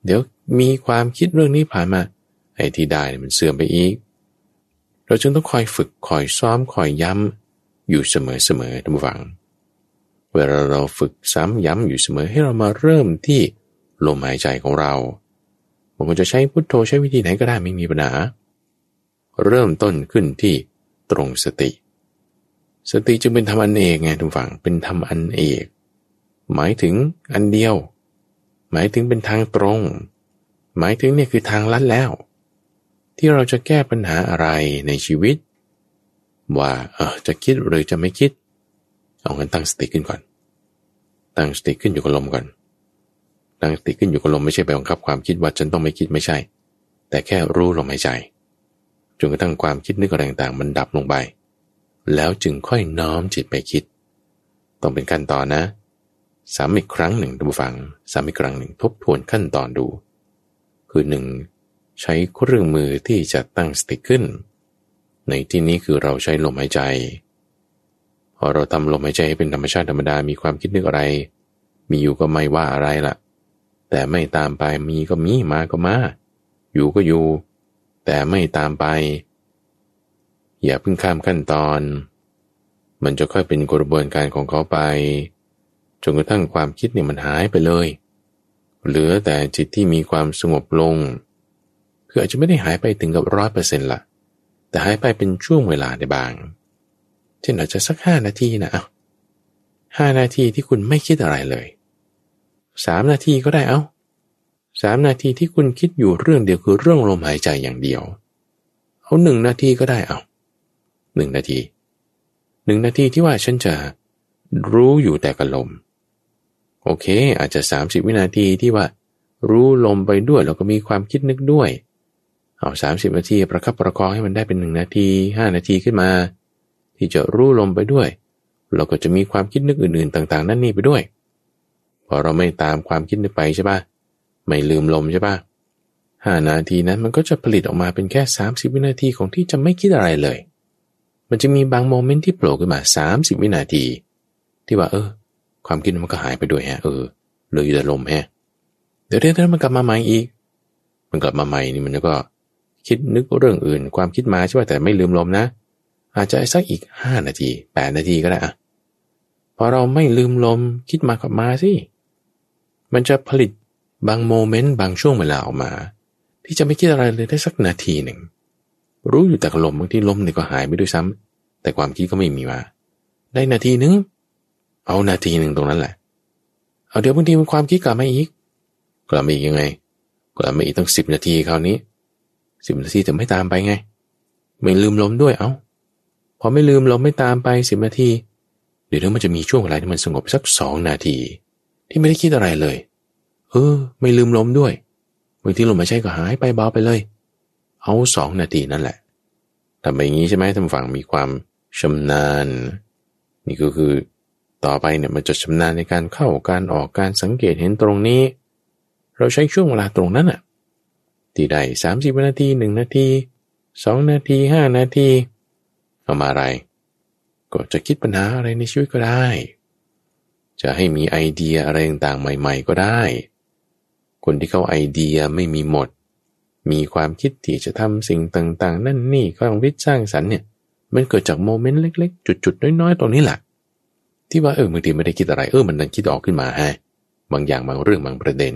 เดี๋ยวมีความคิดเรื่องนี้ผ่านมาไอ้ที่ได้มันเสื่อมไปอีก เราจึงต้องคอยฝึกคอยซ้อมคอยย้ำอยู่เสมอเสมอท่านผู้ฟัง เวลาเราฝึกซ้ำย้ำอยู่เสมอให้เรามาเริ่มที่ลมหายใจของเรา บางคนจะใช้พุทโธใช้วิธีไหนก็ได้ไม่มีปัญหา เริ่มต้นขึ้นที่ตรงสติ สติจึงเป็นธรรมอันเอกไงทุกฝั่งเป็นธรรมอันเอก หมายถึงอันเดียว หมายถึงเป็นทางตรง หมายถึงเนี่ยคือทางลัดแล้ว ที่เราจะแก้ปัญหาอะไรในชีวิต ว่าเออจะคิดหรือจะไม่คิด เอาเงินตั้งสติขึ้นก่อน ตั้งสติขึ้นอยู่กับลมก่อน ตั้งสติขึ้นอยู่กับลมไม่ใช่ไปบังคับความคิดว่าฉันต้องไม่คิดไม่ใช่ แต่แค่รู้ลมหายใจจนกระทั่งความคิดนึกอะไรต่างๆมันดับลงไป แล้วจึงค่อยน้อมจิตไปคิด ต้องเป็นขั้นตอนนะสามอีกครั้งหนึ่งดูฟังสามอีกครั้งหนึ่งทบทวนขั้นตอนดู คือหนึ่งใช้เครื่องมือที่จะตั้งสติขึ้น ในที่นี้คือเราใช้ลมหายใจ พอเราทำลมหายใจให้เป็นธรรมชาติธรรมดามีความคิดนึกอะไร มีอยู่ก็ไม่ว่าอะไรละ่ะ แต่ไม่ตามไปมีก็มีมาก็มา อยู่ก็อยู่ แต่ไม่ตามไป อย่าเพิ่งข้ามขั้นตอน มันจะค่อยเป็นกระบวนการของเขาไปจนกระทั่งความคิดเนี่ยมันหายไปเลย เหลือแต่จิตที่มีความสงบลง คืออาจจะไม่ได้หายไปถึงกับร้อยเปอร์เซ็นต์ละแต่หายไปเป็นช่วงเวลาในบาง เช่นอาจจะสักห้านาทีนะห้านาทีที่คุณไม่คิดอะไรเลย สามนาทีก็ได้เอาสามนาทีที่คุณคิดอยู่เรื่องเดียวคือเรื่องลมหายใจอย่างเดียว เอาหนึ่งนาทีก็ได้เอาหนึ่งนาทีหนึ่งนาทีที่ว่าฉันจะรู้อยู่แต่กับลม โอเค อาจจะสามสิบวินาทีที่ว่า รู้ลมไปด้วยแล้วก็มีความคิดนึกด้วย เอาสามสิบนาทีประคับประคองให้มันได้เป็นหนึ่งนาทีห้านาทีขึ้นมา ที่จะรู้ลมไปด้วย เราก็จะมีความคิดนึกอื่นๆ ต่าง ๆ นั่นนี่ไปด้วย พอเราไม่ตามความคิดนึกไปใช่ปะไม่ลืมลมใช่ปะห้านาทีนั้นมันก็จะผลิตออกมาเป็นแค่สามสิบวินาทีของที่จะไม่คิดอะไรเลย มันจะมีบางโมเมนต์ที่โผล่ขึ้นมาสามสิบวินาที ที่ว่า เออ ความคิดมันก็หายไปด้วยฮะ เออเหลืออยู่แต่ลมฮะ เดี๋ยวเดี๋ยวมันกลับมาใหม่อีก มันกลับมาใหม่นี่มันก็คิดนึกเรื่องอื่น ความคิดมาใช่ป่ะแต่ไม่ลืมลมนะ อาจจะสักอีกห้านาทีแปดนาทีก็ได้อะพอเราไม่ลืมลมคิดมากลับมาสิ มันจะผลิตบางโมเมนต์บางช่วงเวลาออกมา ที่จะไม่คิดอะไรเลยได้สักนาทีหนึ่ง รู้อยู่แต่ลมบางที่ลมเนี่ยก็หายไปด้วยซ้ำแต่ความคิดก็ไม่มีมาได้นาทีหนึ่งเอานาทีหนึ่งตรงนั้นแหละ เอาเดี๋ยวบางทีมันความคิดกลับมาอีก กลับมาอีกยังไง กลับมาอีกต้องสิบนาทีคราวนี้สิบนาทีแต่ไม่ตามไปไง ไม่ลืมลมด้วยเอา้าพอไม่ลืมลมไม่ตามไปสิบนาทีเดี๋ยวมันจะมีช่วงเวลาที่มันสงบสักสองนาที ที่ไม่ได้คิดอะไรเลย เออ ไม่ลืมลมด้วยบางทีลมหายใจก็หายไปเบาไปเลย เอาสองนาทีนั่นแหละทำไปอย่างนี้ใช่ไหมท่านฝั่งมีความชำนาญ นี่ก็คือต่อไปเนี่ยมันจะชำนาญในการเข้าการออกการสังเกตเห็นตรงนี้ เราใช้ช่วงเวลาตรงนั้นอะที่ได้สามสิบนาทีหนึ่งนาทีสองนาทีห้านาที เอามาอะไร ก็จะคิดปัญหาอะไรในชีวิตก็ได้ จะให้มีไอเดียอะไรต่างๆใหม่ ๆ ก็ได้ คนที่เขาไอเดียไม่มีหมด มีความคิดที่จะทำสิ่งต่าง ๆ นั่นนี่ก็ต้องวิสร้างสรรค์เนี่ย มันเกิดจากโมเมนต์เล็ก ๆ จุดๆน้อยๆตรงนี้แหละที่ว่าเออบางทีไม่ได้คิดอะไรเออมันนั้นคิดออกขึ้นมาฮะบางอย่างบางเรื่องบางประเด็น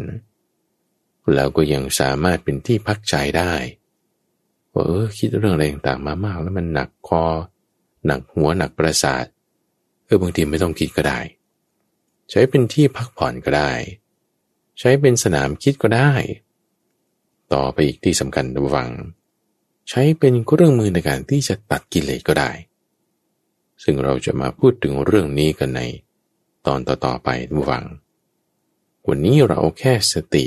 แล้วก็ยังสามารถเป็นที่พักใจได้ว่าเออคิดเรื่องอะไรต่างๆมามาก แล้วมันหนักคอ หนักหัวหนักประสาทเออบางทีไม่ต้องคิดก็ได้ ใช้เป็นที่พักผ่อนก็ได้ ใช้เป็นสนามคิดก็ได้ ต่อไปอีกที่สำคัญระวัง ใช้เป็นเครื่องมือในการที่จะตัดกิเลสก็ได้ ซึ่งเราจะมาพูดถึงเรื่องนี้กันในตอนต่อๆไประวัง วันนี้เราเอาแค่สติ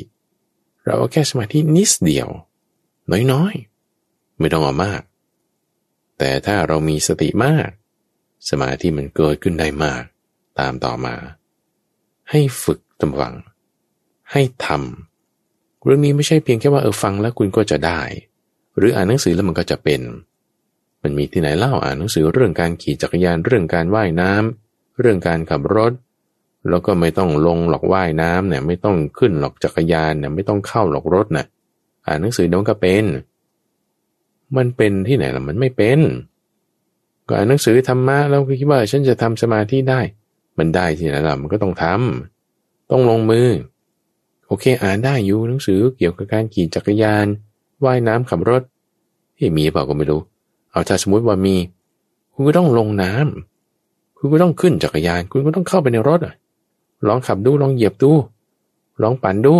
เราเอาแค่สมาธินิดเดียว น้อยๆ ไม่ต้องเอามาก แต่ถ้าเรามีสติมาก สมาธิมันเกิดขึ้นได้มาก ตามต่อมา ให้ฝึกตำวัง ให้ทำเรื่องนี้ไม่ใช่เพียงแค่ว่าเออฟังแล้วคุณก็จะได้ หรืออ่านหนังสือแล้วมันก็จะเป็น มันมีที่ไหนเล่าอ่านหนังสือเรื่องการขี่จักรยานเรื่องการว่ายน้ำเรื่องการขับรถ แล้วก็ไม่ต้องลงหลอกว่ายน้ำเนี่ยไม่ต้องขึ้นหลอกจักรยานเนี่ยไม่ต้องเข้าหลอกรถนะ่ะอ่านหนังสือเดี๋ยวก็เป็น มันเป็นที่ไหนล่ะมันไม่เป็น ก็อ่านหนังสือธรรมะแล้วคิดว่าฉันจะทำสมาธิได้ มันได้ที่ไหนล่ะมันก็ต้องทำต้องลงมือ โอเค อ่านได้อยู่หนังสือเกี่ยวกับการขี่จักรยาน ว่ายน้ำขับรถที่มีเปล่าก็ไม่รู้ เอาถ้าสมมติว่ามี คุณก็ต้องลงน้ำคุณก็ต้องขึ้นจักรยาน คุณก็ต้องเข้าไปในรถอะลองขับดูลองเหยียบดู ลองปั่นดู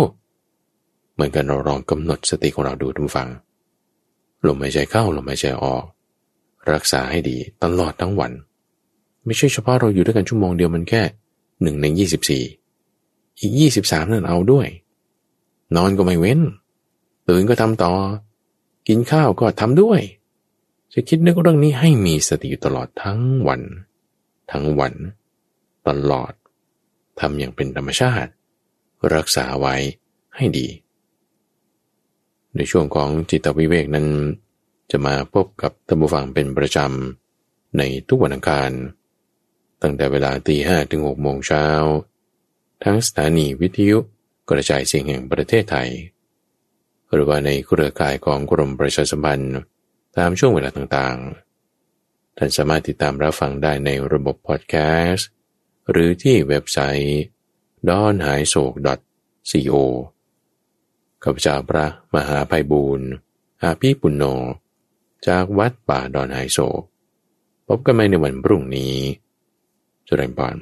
เหมือนกันเราลองกำหนดสติของเราดูทุกฝังลมหายใจเข้าลมหายใจออก รักษาให้ดีตลอดทั้งวัน ไม่ใช่เฉพาะเราอยู่ด้วยกันชั่วโมงเดียวมันแค่หนึ่งในยี่สิบสี่อีกยี่สิบสามนั่นเอาด้วย นอนก็ไม่เว้น ตื่นก็ทำต่อ กินข้าวก็ทำด้วย จะคิดนึกเรื่องนี้ให้มีสติอยู่ตลอดทั้งวัน ทั้งวัน ตลอดทำอย่างเป็นธรรมชาติ รักษาไว้ให้ดี ในช่วงของจิตวิเวกนั้น จะมาพบกับท่านผู้ฟังเป็นประจำในทุกวันอังคาร ตั้งแต่เวลาตีห้ถึงหกโมงเช้าทั้งสถานีวิทยุกระจายเสียงแห่งประเทศไทย หรือว่าในเครือข่ายของกรมประชาสัมพันธ์ตามช่วงเวลาต่างๆ ท่านสามารถติดตามรับฟังได้ในระบบพอดแคสต์ หรือที่เว็บไซต์ d o n h a i s o k co ข้าพเจ้าพระมหาภัยบูรณ์อาภีปุณโญจากวัดป่าดอนไฮโศกพบกันใหม่ในวันพรุ่งนี้ จริญพร